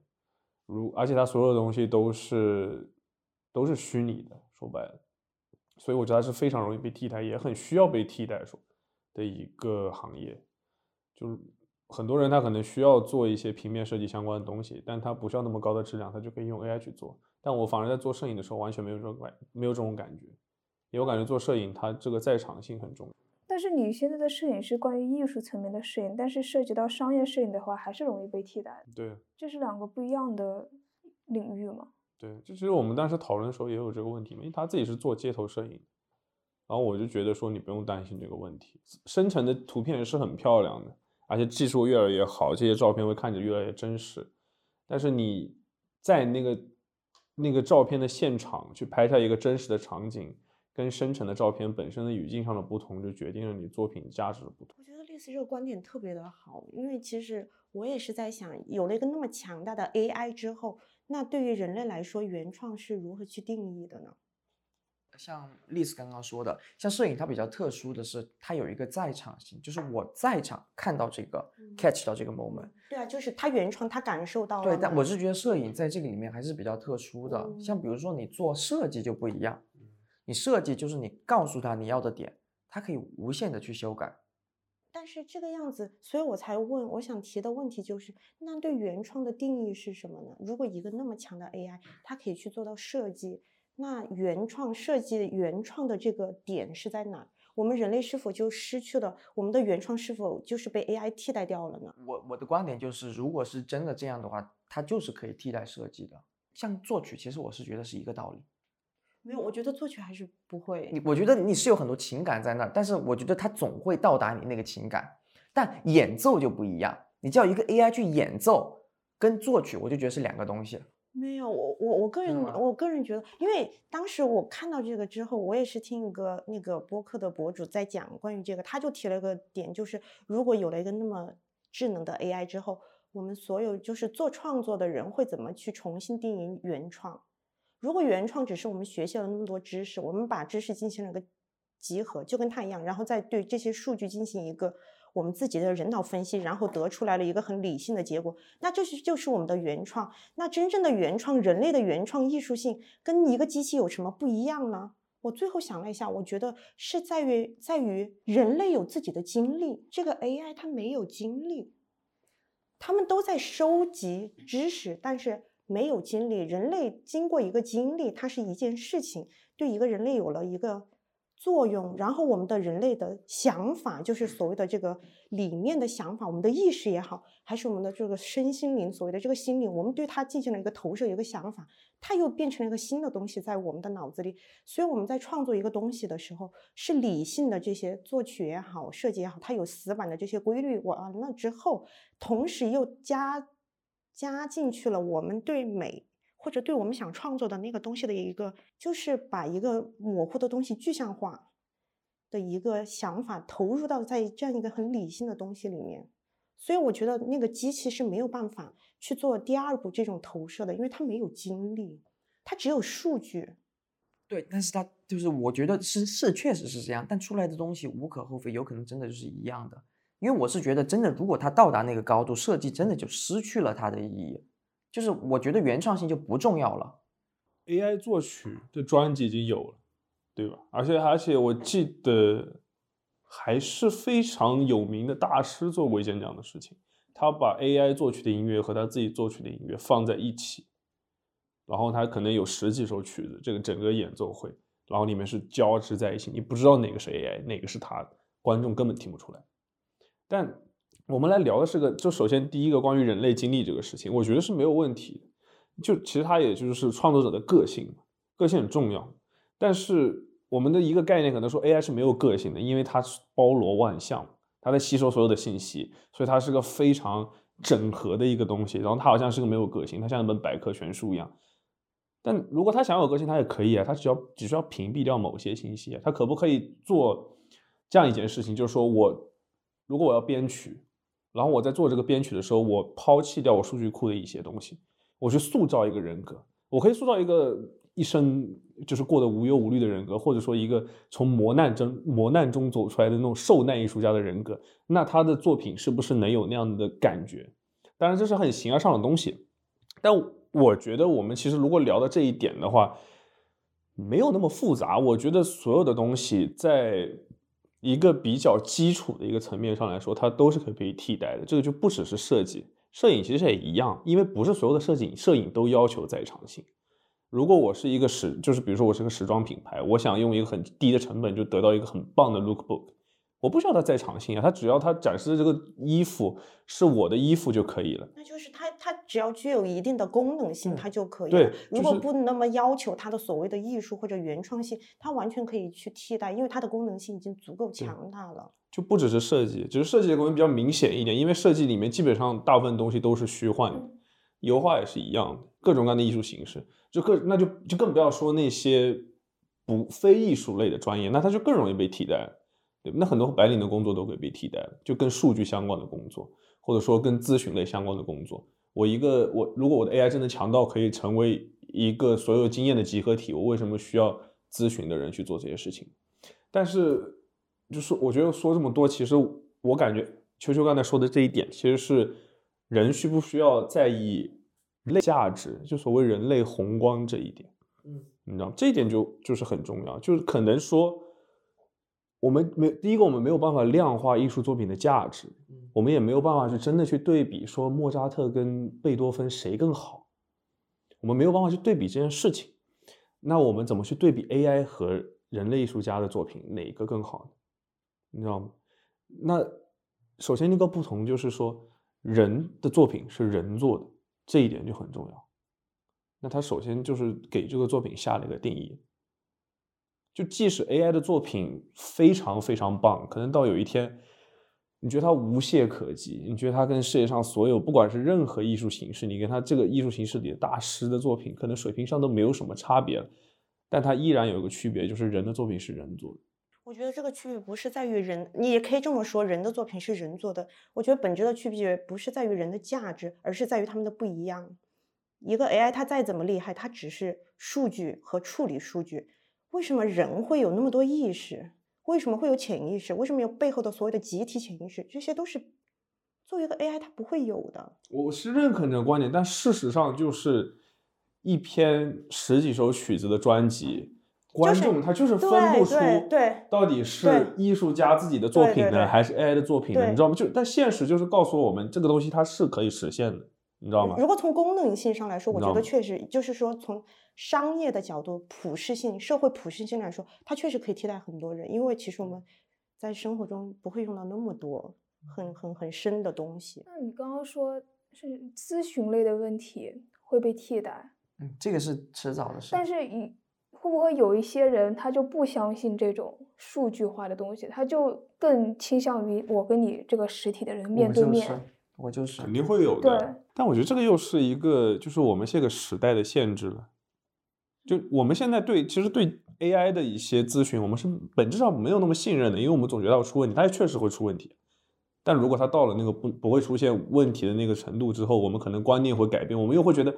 如而且它所有的东西都是都是虚拟的，说白了，所以我觉得它是非常容易被替代，也很需要被替代说的一个行业。就是很多人他可能需要做一些平面设计相关的东西，但他不需要那么高的质量，他就可以用 AI 去做。但我反而在做摄影的时候完全没有这种感，没有这种感觉，因为我感觉做摄影它这个在场性很重要。但但是你现在的摄影是关于艺术层面的摄影，但是涉及到商业摄影的话，还是容易被替代的。对这是两个不一样的领域嘛？对，这其实我们当时讨论的时候也有这个问题嘛，因为他自己是做街头摄影，然后我就觉得说你不用担心这个问题，生成的图片是很漂亮的，而且技术越来越好，这些照片会看着越来越真实。但是你在那个那个照片的现场去拍下一个真实的场景，跟生成的照片本身的语境上的不同，就决定了你作品价值的不同。我觉得类似这个观点特别的好，因为其实我也是在想，有了一个那么强大的 AI 之后，那对于人类来说，原创是如何去定义的呢？像丽丝刚刚说的，像摄影它比较特殊的是，它有一个在场性，就是我在场看到这个、嗯 catch 到这个 moment。对啊，就是他原创，他感受到了对，但我是觉得摄影在这个里面还是比较特殊的。像比如说你做设计就不一样，你设计就是你告诉他你要的点，他可以无限的去修改。但是这个样子，所以我才问，我想提的问题就是，那对原创的定义是什么呢？如果一个那么强的 AI，它可以去做到设计，那原创设计原创的这个点是在哪？我们人类是否就失去了我们的原创？是否就是被 AI 替代掉了呢？我我的观点就是，如果是真的这样的话，它就是可以替代设计的。像作曲，其实我是觉得是一个道理。没有，我觉得作曲还是不会。你我觉得你是有很多情感在那儿，但是我觉得它总会到达你那个情感。但演奏就不一样，你叫一个 AI 去演奏，跟作曲，我就觉得是两个东西。没有，我我我个人我个人觉得，因为当时我看到这个之后，我也是听一个那个播客的博主在讲关于这个，他就提了一个点，就是如果有了一个那么智能的 AI 之后，我们所有就是做创作的人会怎么去重新定义原创？如果原创只是我们学习了那么多知识，我们把知识进行了个集合，就跟它一样，然后再对这些数据进行一个我们自己的人脑分析，然后得出来了一个很理性的结果，那这是就是我们的原创。那真正的原创，人类的原创艺术性跟一个机器有什么不一样呢？我最后想了一下，我觉得是在于在于人类有自己的经历，这个 AI 它没有经历，他们都在收集知识，但是没有经历。人类经过一个经历，它是一件事情，对一个人类有了一个作用。然后我们的人类的想法，就是所谓的这个里面的想法，我们的意识也好，还是我们的这个身心灵，所谓的这个心灵，我们对它进行了一个投射，一个想法，它又变成了一个新的东西在我们的脑子里。所以我们在创作一个东西的时候，是理性的这些作曲也好，设计也好，它有死板的这些规律。我啊，那之后，同时又加加进去了我们对美或者对我们想创作的那个东西的一个，就是把一个模糊的东西具象化的一个想法投入到在这样一个很理性的东西里面。所以我觉得那个机器是没有办法去做第二步这种投射的，因为它没有经历，它只有数据。对，但是它就是我觉得是是确实是这样，但出来的东西无可厚非，有可能真的就是一样的。因为我是觉得真的，如果它到达那个高度，设计真的就失去了它的意义，就是我觉得原创性就不重要了。AI 作曲的专辑已经有了，对吧？而且而且我记得还是非常有名的大师做过一件这样的事情，他把 AI 作曲的音乐和他自己作曲的音乐放在一起，然后他可能有十几首曲子，这个整个演奏会，然后里面是交织在一起，你不知道哪个是 AI，哪个是他的，观众根本听不出来。但我们来聊的是个，就首先第一个关于人类经历这个事情，我觉得是没有问题的。就其实它也就是创作者的个性，个性很重要。但是我们的一个概念可能说 AI 是没有个性的，因为它包罗万象，它在吸收所有的信息，所以它是个非常整合的一个东西。然后它好像是个没有个性，它像一本百科全书一样。但如果它想有个性，它也可以啊，它只要只需要屏蔽掉某些信息啊，它可不可以做这样一件事情？就是说我如果我要编曲，然后我在做这个编曲的时候，我抛弃掉我数据库的一些东西，我去塑造一个人格，我可以塑造一个一生就是过得无忧无虑的人格，或者说一个从磨难中磨难中走出来的那种受难艺术家的人格，那他的作品是不是能有那样的感觉？当然这是很形而上的东西，但我觉得我们其实如果聊到这一点的话，没有那么复杂。我觉得所有的东西在一个比较基础的一个层面上来说，它都是可以被替代的。这个就不只是设计，摄影其实也一样，因为不是所有的设计摄影都要求在场性。如果我是一个时，就是比如说我是个时装品牌，我想用一个很低的成本就得到一个很棒的 lookbook，我不需要它在场性啊，它只要它展示的这个衣服是我的衣服就可以了。那就是它它只要具有一定的功能性，嗯它就可以对了。如就是果不那么要求它的所谓的艺术或者原创性，它完全可以去替代，因为它的功能性已经足够强大了。就不只是设计，只是设计的功能比较明显一点，因为设计里面基本上大部分东西都是虚幻的，油画也是一样的，各种各样的艺术形式，就更那就就更不要说那些不非艺术类的专业，那它就更容易被替代了。对，那很多白领的工作都会被替代了，就跟数据相关的工作，或者说跟咨询类相关的工作。我一个我如果我的 AI 真的强到可以成为一个所有经验的集合体，我为什么需要咨询的人去做这些事情？但是就是我觉得说这么多，其实我感觉秋秋刚才说的这一点，其实是人需不需要在意类价值，就所谓人类宏观这一点。嗯，你知道吗这一点就就是很重要，就是可能说我们没第一个我们没有办法量化艺术作品的价值，嗯我们也没有办法去真的去对比说莫扎特跟贝多芬谁更好，我们没有办法去对比这件事情。那我们怎么去对比 AI 和人类艺术家的作品哪一个更好呢？你知道吗？那首先一个不同就是说，人的作品是人做的，这一点就很重要。那他首先就是给这个作品下了一个定义，就即使 AI 的作品非常非常棒，可能到有一天，你觉得它无懈可击，你觉得它跟世界上所有不管是任何艺术形式，你跟它这个艺术形式里的大师的作品，可能水平上都没有什么差别，但它依然有一个区别，就是人的作品是人做的。我觉得这个区别不是在于人，你也可以这么说，人的作品是人做的。我觉得本质的区别不是在于人的价值，而是在于他们的不一样。一个 AI 它再怎么厉害，它只是数据和处理数据。为什么人会有那么多意识？为什么会有潜意识？为什么有背后的所谓的集体潜意识？这些都是作为一个 AI 它不会有的。我是认可你的观点，但事实上就是一篇十几首曲子的专辑，观众他就是分不出对对到底是艺术家自己的作品呢，还是 AI 的作品呢？你知道吗？就但现实就是告诉我们，这个东西它是可以实现的，你知道吗？如果从功能性上来说，我觉得确实就是说，从商业的角度、普适性、社会普适性来说，它确实可以替代很多人。因为其实我们在生活中不会用到那么多很很很深的东西。那你刚刚说是咨询类的问题会被替代，嗯，这个是迟早的事。但是以会不会有一些人他就不相信这种数据化的东西，他就更倾向于我跟你这个实体的人面对面。我就是，我就是肯定会有的对。但我觉得这个又是一个，就是我们这个时代的限制了。就我们现在对，其实对 AI 的一些咨询，我们是本质上没有那么信任的，因为我们总觉得它会出问题，它也确实会出问题。但如果它到了那个不不会出现问题的那个程度之后，我们可能观念会改变，我们又会觉得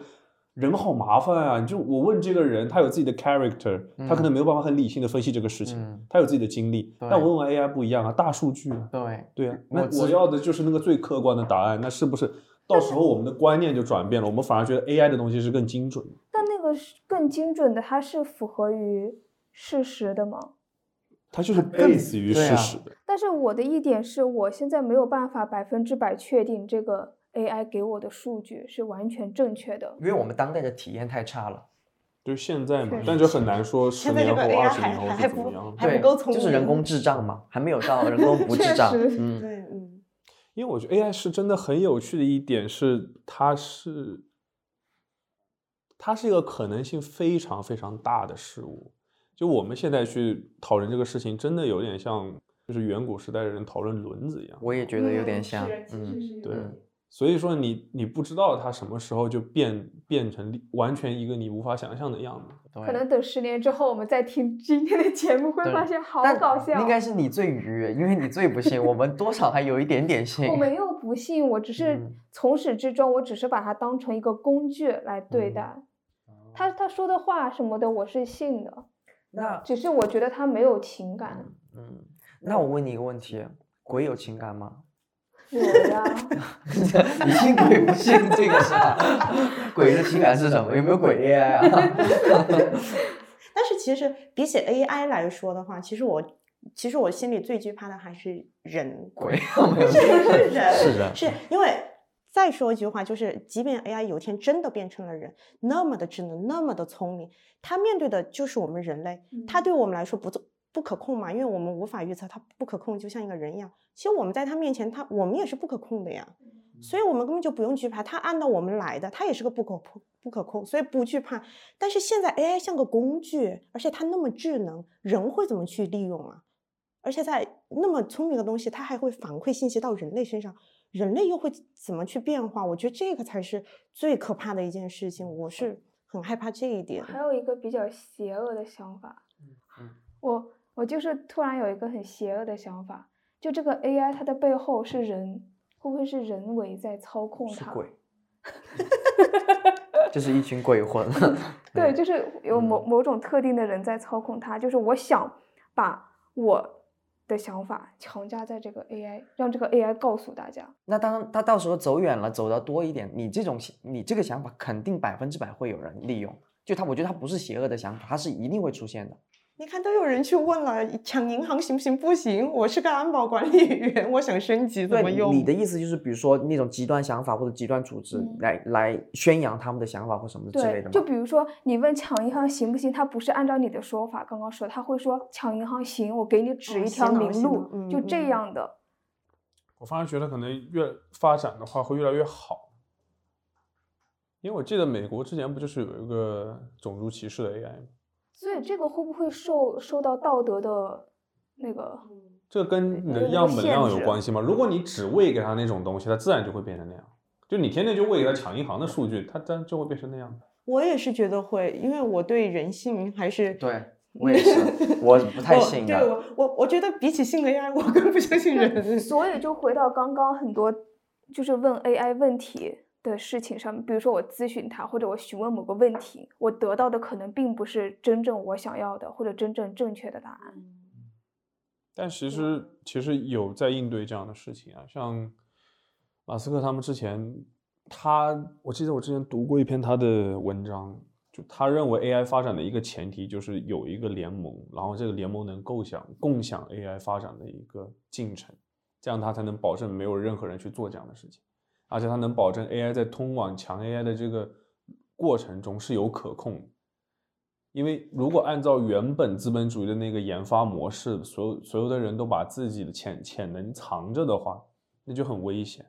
人好麻烦啊！就我问这个人，他有自己的 character，他可能没有办法很理性的分析这个事情，嗯他有自己的经历。但我问问 AI 不一样啊，大数据啊，对，对啊，那我我要的就是那个最客观的答案，那是不是到时候我们的观念就转变了？我们反而觉得 AI 的东西是更精准的。但那个是更精准的，它是符合于事实的吗？它就是更 base 于事实的。但是我的一点是我现在没有办法百分之百确定这个 AI 给我的数据是完全正确的。因为我们当代的体验太差了。就是现在嘛确，但就很难说十现在这个年后、二 AI 还十年后不是怎么样。对还不够聪就是人工智障嘛，还没有到人工不智 障。嗯，对，嗯，因为我觉得 AI 是真的很有趣的一点是，它是它是一个可能性非常非常大的事物。就我们现在去讨论这个事情，真的有点像就是远古时代的人讨论轮子一样。我也觉得有点像嗯，对嗯所以说你你不知道它什么时候就变变成完全一个你无法想象的样子。对。可能等十年之后，我们再听今天的节目，会发现好搞笑。应该是你最愉悦，因为你最不信，我们多少还有一点点信。我没有不信，我只是嗯从始至终，我只是把它当成一个工具来对嗯待。他他说的话什么的，我是信的，那只是我觉得他没有情感。嗯，那我问你一个问题：鬼有情感吗？有呀，你信鬼不信这个是吧？鬼的情感是什么？有没有鬼 AI 啊？但是其实比起 AI 来说的话，其实我其实我心里最惧怕的还是人鬼是人，是的是因为再说一句话，就是即便 AI 有一天真的变成了人，那么的智能，那么的聪明，它面对的就是我们人类，它对我们来说不做不可控嘛，因为我们无法预测它不可控，就像一个人一样。其实我们在它面前，它我们也是不可控的呀，所以我们根本就不用惧怕，它按照我们来的，它也是个不可控不可控，所以不惧怕。但是现在 AI 像个工具，而且它那么智能，人会怎么去利用啊？而且在那么聪明的东西，它还会反馈信息到人类身上，人类又会怎么去变化？我觉得这个才是最可怕的一件事情，我是很害怕这一点。还有一个比较邪恶的想法，嗯我我就是突然有一个很邪恶的想法，就这个 AI 它的背后是人，会不会是人为在操控它？是鬼，就是一群鬼魂。对，嗯就是有某某种特定的人在操控它，就是我想把我的想法强加在这个 AI，让这个 AI 告诉大家。那当他到时候走远了，走得多一点，你这种你这个想法肯定百分之百会有人利用。就他，我觉得他不是邪恶的想法，他是一定会出现的。你看，都有人去问了，抢银行行不行？不行，我是个安保管理员，我想升级怎，么用？你的意思就是，比如说那种极端想法或者极端组织嗯来、来宣扬他们的想法或什么之类的，吗？就比如说你问抢银行行不行，他不是按照你的说法刚刚说，他会说抢银行行，我给你指哦一条明路，就这嗯样的。我反而觉得可能越发展的话会越来越好，因为我记得美国之前不就是有一个种族歧视的 AI 吗？所以这个会不会受受到道德的那个？这跟样本量有关系吗？如果你只喂给他那种东西，它自然就会变成那样。就你天天就喂给他抢银行的数据，它自然就会变成那样。我也是觉得会，因为我对人性还是对我也是，我不太信的。对我我我觉得比起信 AI，我更不相信人。所以就回到刚刚很多就是问 AI 问题的事情上面，比如说我咨询他，或者我询问某个问题，我得到的可能并不是真正我想要的，或者真正正确的答案。但其实其实有在应对这样的事情啊，像马斯克他们之前，他我记得我之前读过一篇他的文章，就他认为 AI 发展的一个前提就是有一个联盟，然后这个联盟能构想共享 AI 发展的一个进程，这样他才能保证没有任何人去做这样的事情，而且它能保证 AI 在通往强 AI 的这个过程中是有可控的。因为如果按照原本资本主义的那个研发模式，所有所有的人都把自己的潜潜能藏着的话，那就很危险。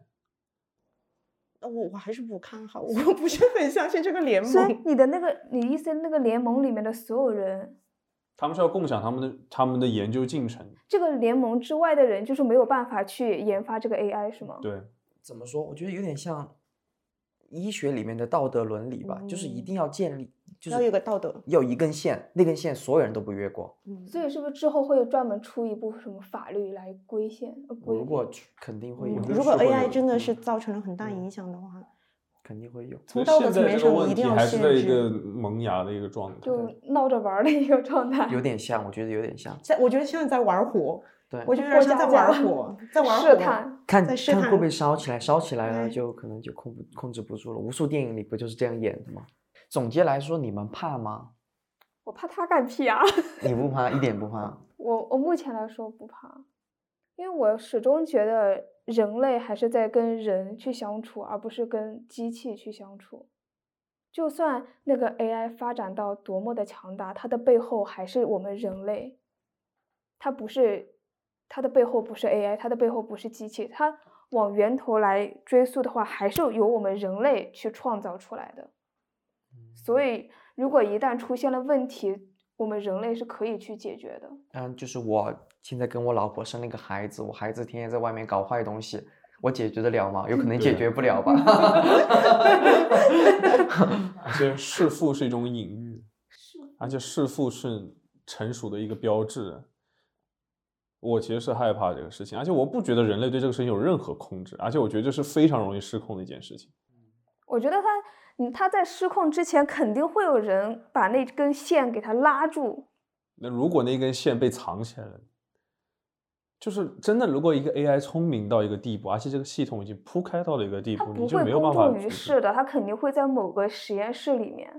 我我还是不看好，我不是很相信这个联所以盟。你的那个，你意思那个联盟里面的所有人，他们是要共享他们的他们的研究进程。这个联盟之外的人就是没有办法去研发这个 AI 是吗？对，怎么说？我觉得有点像医学里面的道德伦理吧，就是一嗯定要建立，就是要有个道德要有一根线，那根线所有人都不越过。嗯，所以是不是之后会专门出一部什么法律来规限？如果肯定会有，嗯如果 AI 真的嗯是造成了很大影响的话，肯定会有。从道德层面现在这个问上一定要题还是在一个。萌芽的一个状态。就闹着玩儿的一个状态。有点像，我觉得有点像。在我觉得现在在玩火，对，我觉得有点像在玩火，在玩火。试探，看看会不会烧起来，烧起来了就可能就控不控制不住了。无数电影里不就是这样演的吗？总结来说，你们怕吗？我怕他干屁啊！你不怕，一点不怕。我我目前来说不怕，因为我始终觉得人类还是在跟人去相处，而不是跟机器去相处。就算那个 AI 发展到多么的强大，它的背后还是我们人类。它不是，它的背后不是 AI，它的背后不是机器，它往源头来追溯的话，还是由我们人类去创造出来的。所以，如果一旦出现了问题，我们人类是可以去解决的。嗯，就是我现在跟我老婆生了一个孩子，我孩子天天在外面搞坏东西，我解决得了吗？有可能解决不了吧。而 且弑父是一种隐喻，而且弑父是成熟的一个标志。我其实是害怕这个事情，而且我不觉得人类对这个事情有任何控制，而且我觉得这是非常容易失控的一件事情。我觉得他，嗯，他在失控之前，肯定会有人把那根线给他拉住。那如果那根线被藏起来了，就是真的，如果一个 AI 聪明到一个地步，而且这个系统已经铺开到了一个地步，不你就会没有办法诸于阻止世的，他肯定会在某个实验室里面。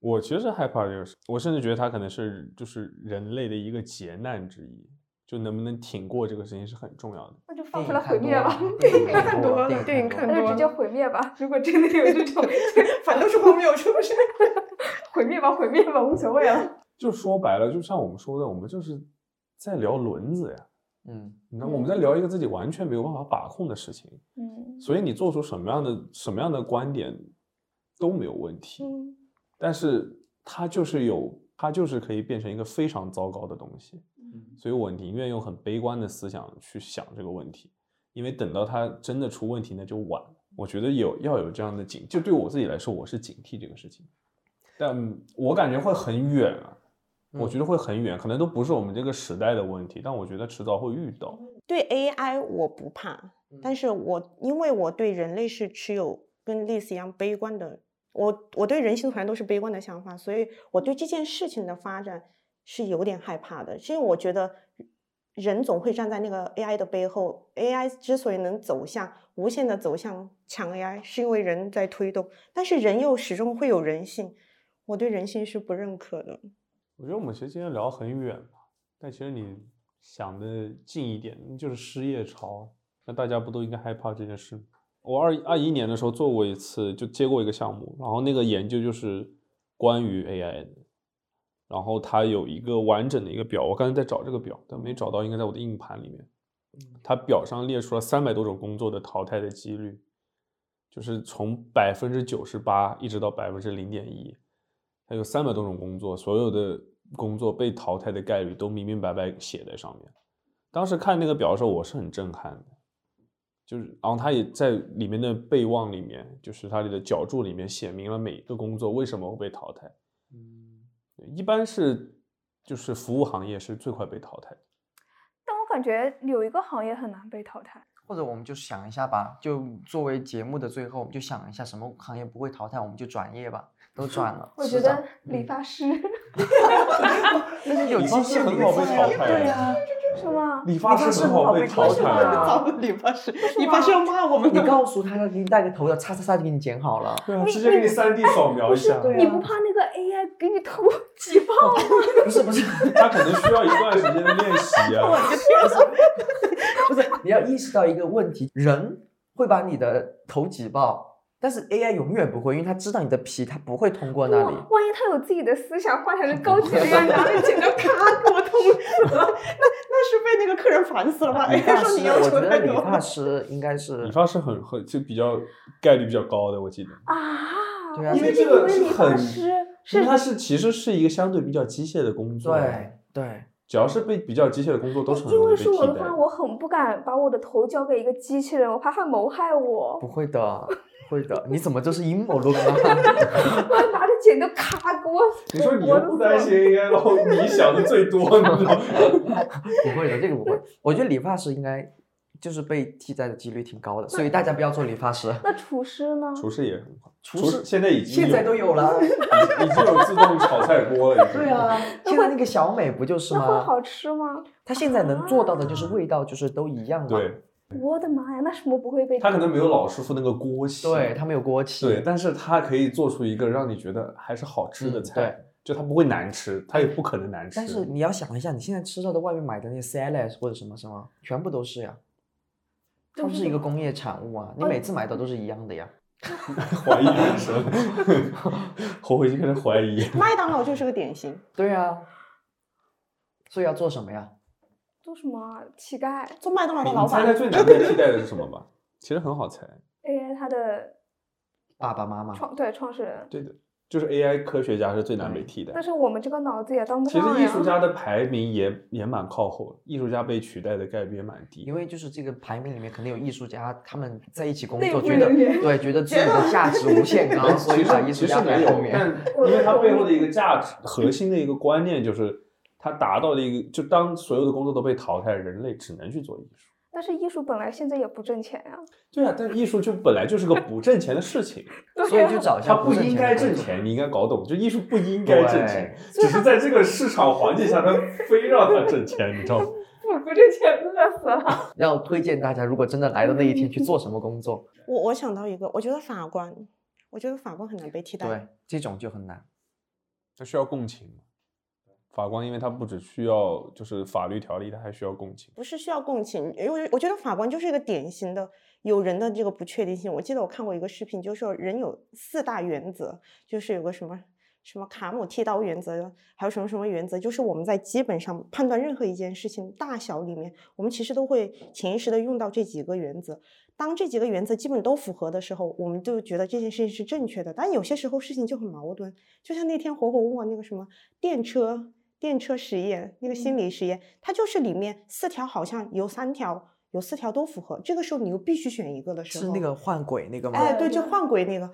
我其实害怕这个事，我甚至觉得它可能是就是人类的一个劫难之一，就能不能挺过这个事情是很重要的。那就放出。来毁灭吧 电影看多了电电影看看多了那就直接毁灭吧。如果真的有这种，反正是荒谬，是不是？毁灭吧，毁灭吧，无所谓了。就说白了，就像我们说的，我们就是在聊轮子呀，嗯那我们在聊一个自己完全没有办法把控的事情，嗯，所以你做出什么样的什么样的观点都没有问题。嗯但是它就是有，它就是可以变成一个非常糟糕的东西。所以我宁愿用很悲观的思想去想这个问题，因为等到它真的出问题那就晚了。我觉得有要有这样的警，就对我自己来说，我是警惕这个事情，但我感觉会很远啊，我觉得会很远，可能都不是我们这个时代的问题，但我觉得迟早会遇到。对 AI 我不怕，但是我因为我对人类是持有跟历史一样悲观的，我我对人性团都是悲观的想法，所以我对这件事情的发展是有点害怕的，是因为我觉得人总会站在那个 AI 的背后，AI 之所以能走向无限的走向强 AI，是因为人在推动，但是人又始终会有人性，我对人性是不认可的。我觉得我们其实今天聊很远，但其实你想的近一点，就是失业潮，那大家不都应该害怕这件事吗？我二二一年的时候做过一次，就接过一个项目，然后那个研究就是关于 AI 的，然后它有一个完整的一个表，我刚才在找这个表，但没找到，应该在我的硬盘里面。它表上列出了三百多种工作的淘汰的几率，就是从百分之九十八一直到百分之零点一，它有三百多种工作，所有的工作被淘汰的概率都明明白白写在上面。当时看那个表的时候，我是很震撼的，就是，然后他也在里面的备忘里面，就是它的脚注里面写明了每一个工作为什么会被淘汰。嗯，一般是就是服务行业是最快被淘汰的。但我感觉有一个行业很难被淘汰，或者我们就想一下吧，就作为节目的最后，我们就想一下什么行业不会淘汰，我们就转业吧，都转了。我觉得理发师，那是有理发师机器很好被淘汰对呀，是吗？理发师很好被淘汰啊找个理发师，理发师要骂我们你。告诉他，他 给你戴个头套，擦擦擦就给你剪好了。对啊，直接给你三 D 扫描一下。对啊你不怕那个 AI 给你头挤爆 吗？不是不是他可能需要一段时间的练习啊。不是，你要意识到一个问题，人会把你的头挤爆，但是 AI 永远不会，因为它知道你的皮，它不会通过那里。万一他有自己的思想，换成是高级 AI，拿着剪刀咔给我捅死了。那那是被那个客人烦死了吧？理发哎，说师，你要我觉得求太多理发师应该是理发师很很就比较概率比较高的，我记得。啊！因为这个很因为是它是其实是一个相对比较机械的工作。对对，只要是被比较机械的工作，都是很因为容易被替代是我的话，我很不敢把我的头交给一个机器人，我怕它谋害我。不会的，会的。你怎么就是阴谋论啊？我拿着剪刀咔给我。你说你又不担心 AI，然后你想的最多，你知道吗？不会的，这个不会。我觉得理发师应该就是被替代的几率挺高的，所以大家不要做理发师。那厨师呢？厨师也很好，厨师现在已经现在都有了。已已经有自动炒菜锅了。已经对啊，现在那个小美不就是吗？会好吃吗？她现在能做到的就是味道就是都一样嘛。对，我的妈呀，那什么不会被？他可能没有老师傅那个锅气，对，他没有锅气。对，但是他可以做出一个让你觉得还是好吃的嗯菜，就它不会难吃，它也不可能难吃。但是你要想一下，你现在吃到的外面买的那些 salad 或者什么什么，全部都是呀，它都是一个工业产物啊，你哦每次买的都是一样的呀。怀疑人生，我回去开始怀疑。麦当劳就是个典型，对啊，所以要做什么呀？做什么啊乞丐做麦当劳的老板你猜猜最难被替代的是什么吧？其实很好猜，AI 它的爸爸妈妈，创对创始人，对的，就是 AI 科学家是最难被替代但。是我们这个脑子也当不其上呀。实艺术家的排名也也蛮靠后，艺术家被取代的概率也蛮低因。为就是这个排名里面肯定有艺术家，他们在一起工内部作，觉得人员对，觉得自己的价值无限高，所以其实把艺术家其实没有，排后面。但因为它背后的一个价值核心的一个观念就是，它达到了一个，就当所有的工作都被淘汰，人类只能去做艺术。但是艺术本来现在也不挣钱呀。对啊，但是艺术就本来就是个不挣钱的事情，所以就找一下它不应该挣挣钱，你应该搞懂，就艺术不应该挣钱，只是在这个市场环境下，它非让它挣钱，你知道吗？不不挣钱，饿死了。要推荐大家，如果真的来到那一天去做什么工作，我我想到一个，我觉得法官，我觉得法官很难被替代。对，这种就很难。它需要共情嘛。法官，因为他不只需要就是法律条例，他还需要共情。不是需要共情，因为我觉得法官就是一个典型的有人的这个不确定性。我记得我看过一个视频，就是说人有四大原则，就是有个什么什么卡姆剃刀原则，还有什么什么原则，就是我们在基本上判断任何一件事情大小里面，我们其实都会潜意识的用到这几个原则。当这几个原则基本都符合的时候，我们就觉得这件事情是正确的。但有些时候事情就很矛盾，就像那天火火问我那个什么电车电车实验，那个心理实验，它就是里面四条好像有三条有四条都符合，这个时候你又必须选一个的时候，是那个换轨那个吗？哎，对，就换轨那个。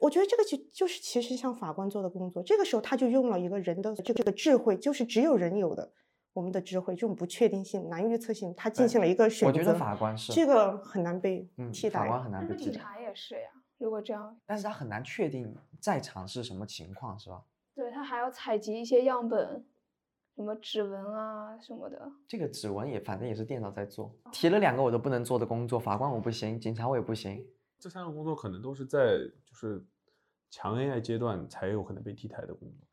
我觉得这个就就是其实像法官做的工作，这个时候他就用了一个人的这个这个智慧，就是只有人有的我们的智慧，这种不确定性、难预测性，他进行了一个选择。我觉得法官是这个很难被嗯，替代。法官很难被替代，是警察也是呀，如果这样，但是他很难确定在场是什么情况，是吧？对他还要采集一些样本，什么指纹啊什么的。这个指纹也反正也是电脑在做，提了两个我都不能做的工作，法官我不行，警察我也不行。这三个工作可能都是在就是强 AI 阶段才有可能被替代的工作。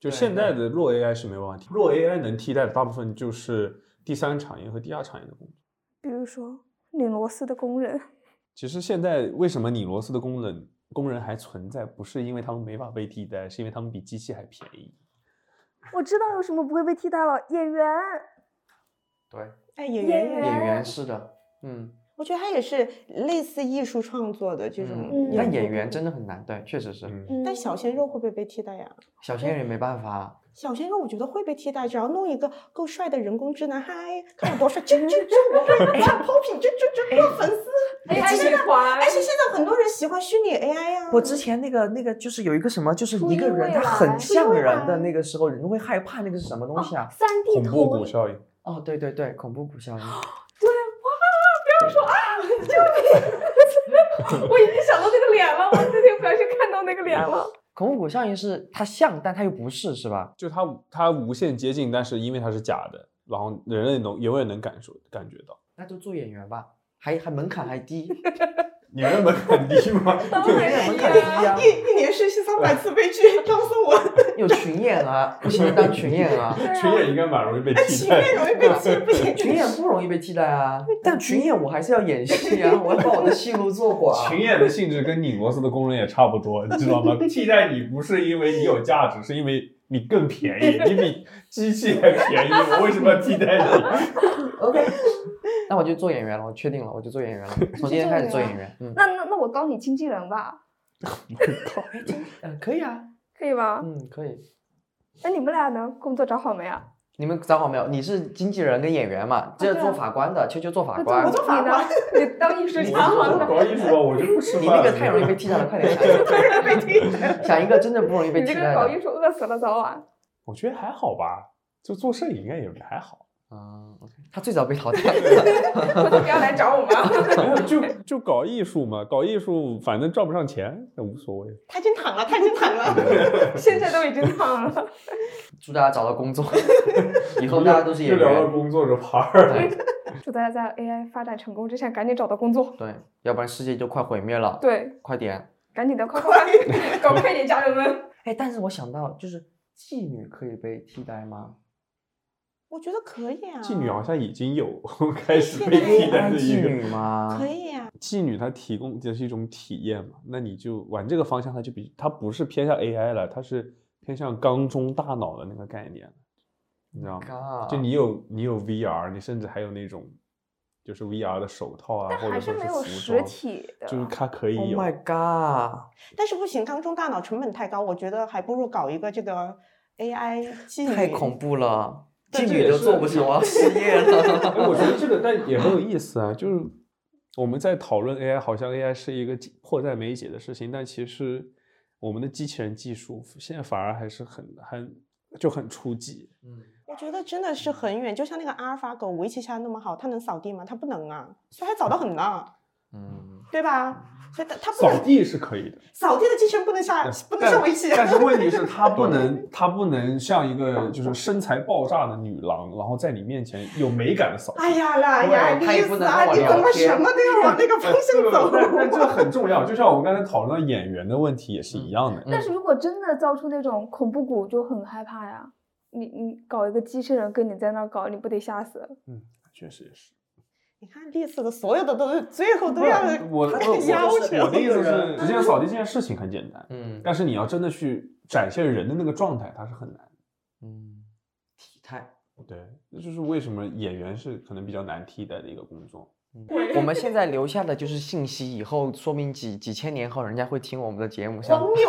就现在的弱 AI 是没办法替，弱 AI 能替代的大部分就是第三产业和第二产业的工作。比如说拧螺丝的工人，其实现在为什么拧螺丝的工人工人还存在，不是因为他们没法被替代，是因为他们比机器还便宜。我知道有什么不会被替代了，演员。对，哎，演演员演员员是的，嗯，我觉得他也是类似艺术创作的这种嗯，但演员真的很难，对，确实是。嗯，但小鲜肉会不会被替代呀？小鲜肉也没办法，小鲜肉我觉得会被替代，只要弄一个够帅的人工智能，嗨，看我多帅，啾啾啾，我会发 popping，啾啾啾，多粉丝。哎呀，现在而且现在很多人喜欢虚拟 AI 呀、我之前那个那个就是有一个什么，就是一个人他很像人的那个时候，人会害怕那个是什么东西啊？三 D 恐怖谷效应。哦，对对对，恐怖谷效应。对，哇，不要说啊，救命 我已经想到那个脸了，我那天不小心看到那个脸了。恐怖谷效应是它像，但它又不是，是吧？就它它无限接近，但是因为它是假的，然后人类能永远能感受感觉到。那就做演员吧，还还门槛还低，你们门槛低吗？当然门槛低啊，一一年实习三百次悲剧，张颂文，有群演啊，不行当群演啊，群演应该蛮容易被替代群演容易被替代。群演不容易被替代啊，但群演我还是要演戏啊，我要把我的戏路做广。群演的性质跟拧螺丝的工人也差不多，你知道吗？替代你不是因为你有价值，是因为你更便宜，你比机器还便宜，我为什么要替代你？OK，那我就做演员了，我确定了，我就做演员了，从今天开始做演员。嗯，那那那我当你经纪人吧，嗯可以啊，可以吧？嗯，可以。那你们俩呢？工作找好没啊？你们找好没有？你是经纪人跟演员嘛？这做法官的，秋秋做法官我。做法官？你当艺术我家好我了。搞艺术吧，我就不吃你饭你。那个太容易被替代了，快点想一个，想一个真的不容易被你这替代的。个搞艺术饿死了早晚。我觉得还好吧，就做摄影应该也还好。他最早被淘汰。回头不要来找我们啊。就就搞艺术嘛，搞艺术反正赚不上钱，那无所谓。他已经躺了，他已经躺了。现在都已经躺了。祝大家找到工作，以后大家都是演就聊到员。工作这趴儿祝大家在 AI 发展成功之前赶紧找到工作。对，要不然世界就快毁灭了。，对，快点。赶紧的，快快快，搞快点，家人们。哎，但是我想到，就是妓女可以被替代吗？我觉得可以啊。妓女好像已经有 开始被替代的一个。女吗？可以啊。妓女她提供的是一种体验嘛，那你就往这个方向，它就比它不是偏向 AI 了，它是偏向缸中大脑的那个概念，你知道吗？就你有你有 VR，你甚至还有那种就是 VR 的手套啊，但或者还是没有实，体的。就是它可以 Oh 有。my god！但是不行，缸中大脑成本太高，我觉得还不如搞一个这个 AI 妓女。太恐怖了，妓女都做不成，我要失业 哎，了。我觉得这个但也很 有意思啊，就是我们在讨论 AI，好像 AI 是一个迫在眉睫的事情，但其实我们的机器人技术现在反而还是很很就很初级。嗯，我觉得真的是很远，就像那个阿尔法狗围棋下那么好，它能扫地吗？它不能啊，所以还早得很呢，嗯，对吧？所以它它不扫地是可以的，扫地的机器人不能下不能下围棋。但是问题是它不能，它不能像一个就是身材爆炸的女郎，然后在你面前有美感的扫地。哎呀啦呀，对它也不意思啊，你怎么什么都要往那个方向走？但但这很重要，就像我们刚才讨论到演员的问题也是一样的。但是如果真的造出那种恐怖谷，就很害怕呀。你你搞一个机器人跟你在那儿搞，你不得吓死？嗯，确实也是。你看历史的所有的都是最后都要我我我要我。的意思是，实际上扫地这件事情很简单，嗯但是你要真的去展现人的那个状态，它是很难的。嗯，体态。对，这就是为什么演员是可能比较难替代的一个工作。我们现在留下的就是信息，以后说明几几千年后人家会听我们的节目，像荒谬，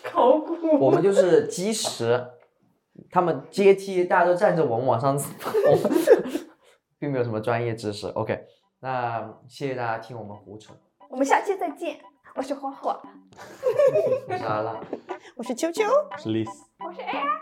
考古。我们就是基石，他们阶梯，大家都站着我们往上走，并没有什么专业知识。OK，那谢谢大家听我们胡扯，我们下期再见。我是火火，我是阿拉。我是秋秋，我是 Liz。我是 AI。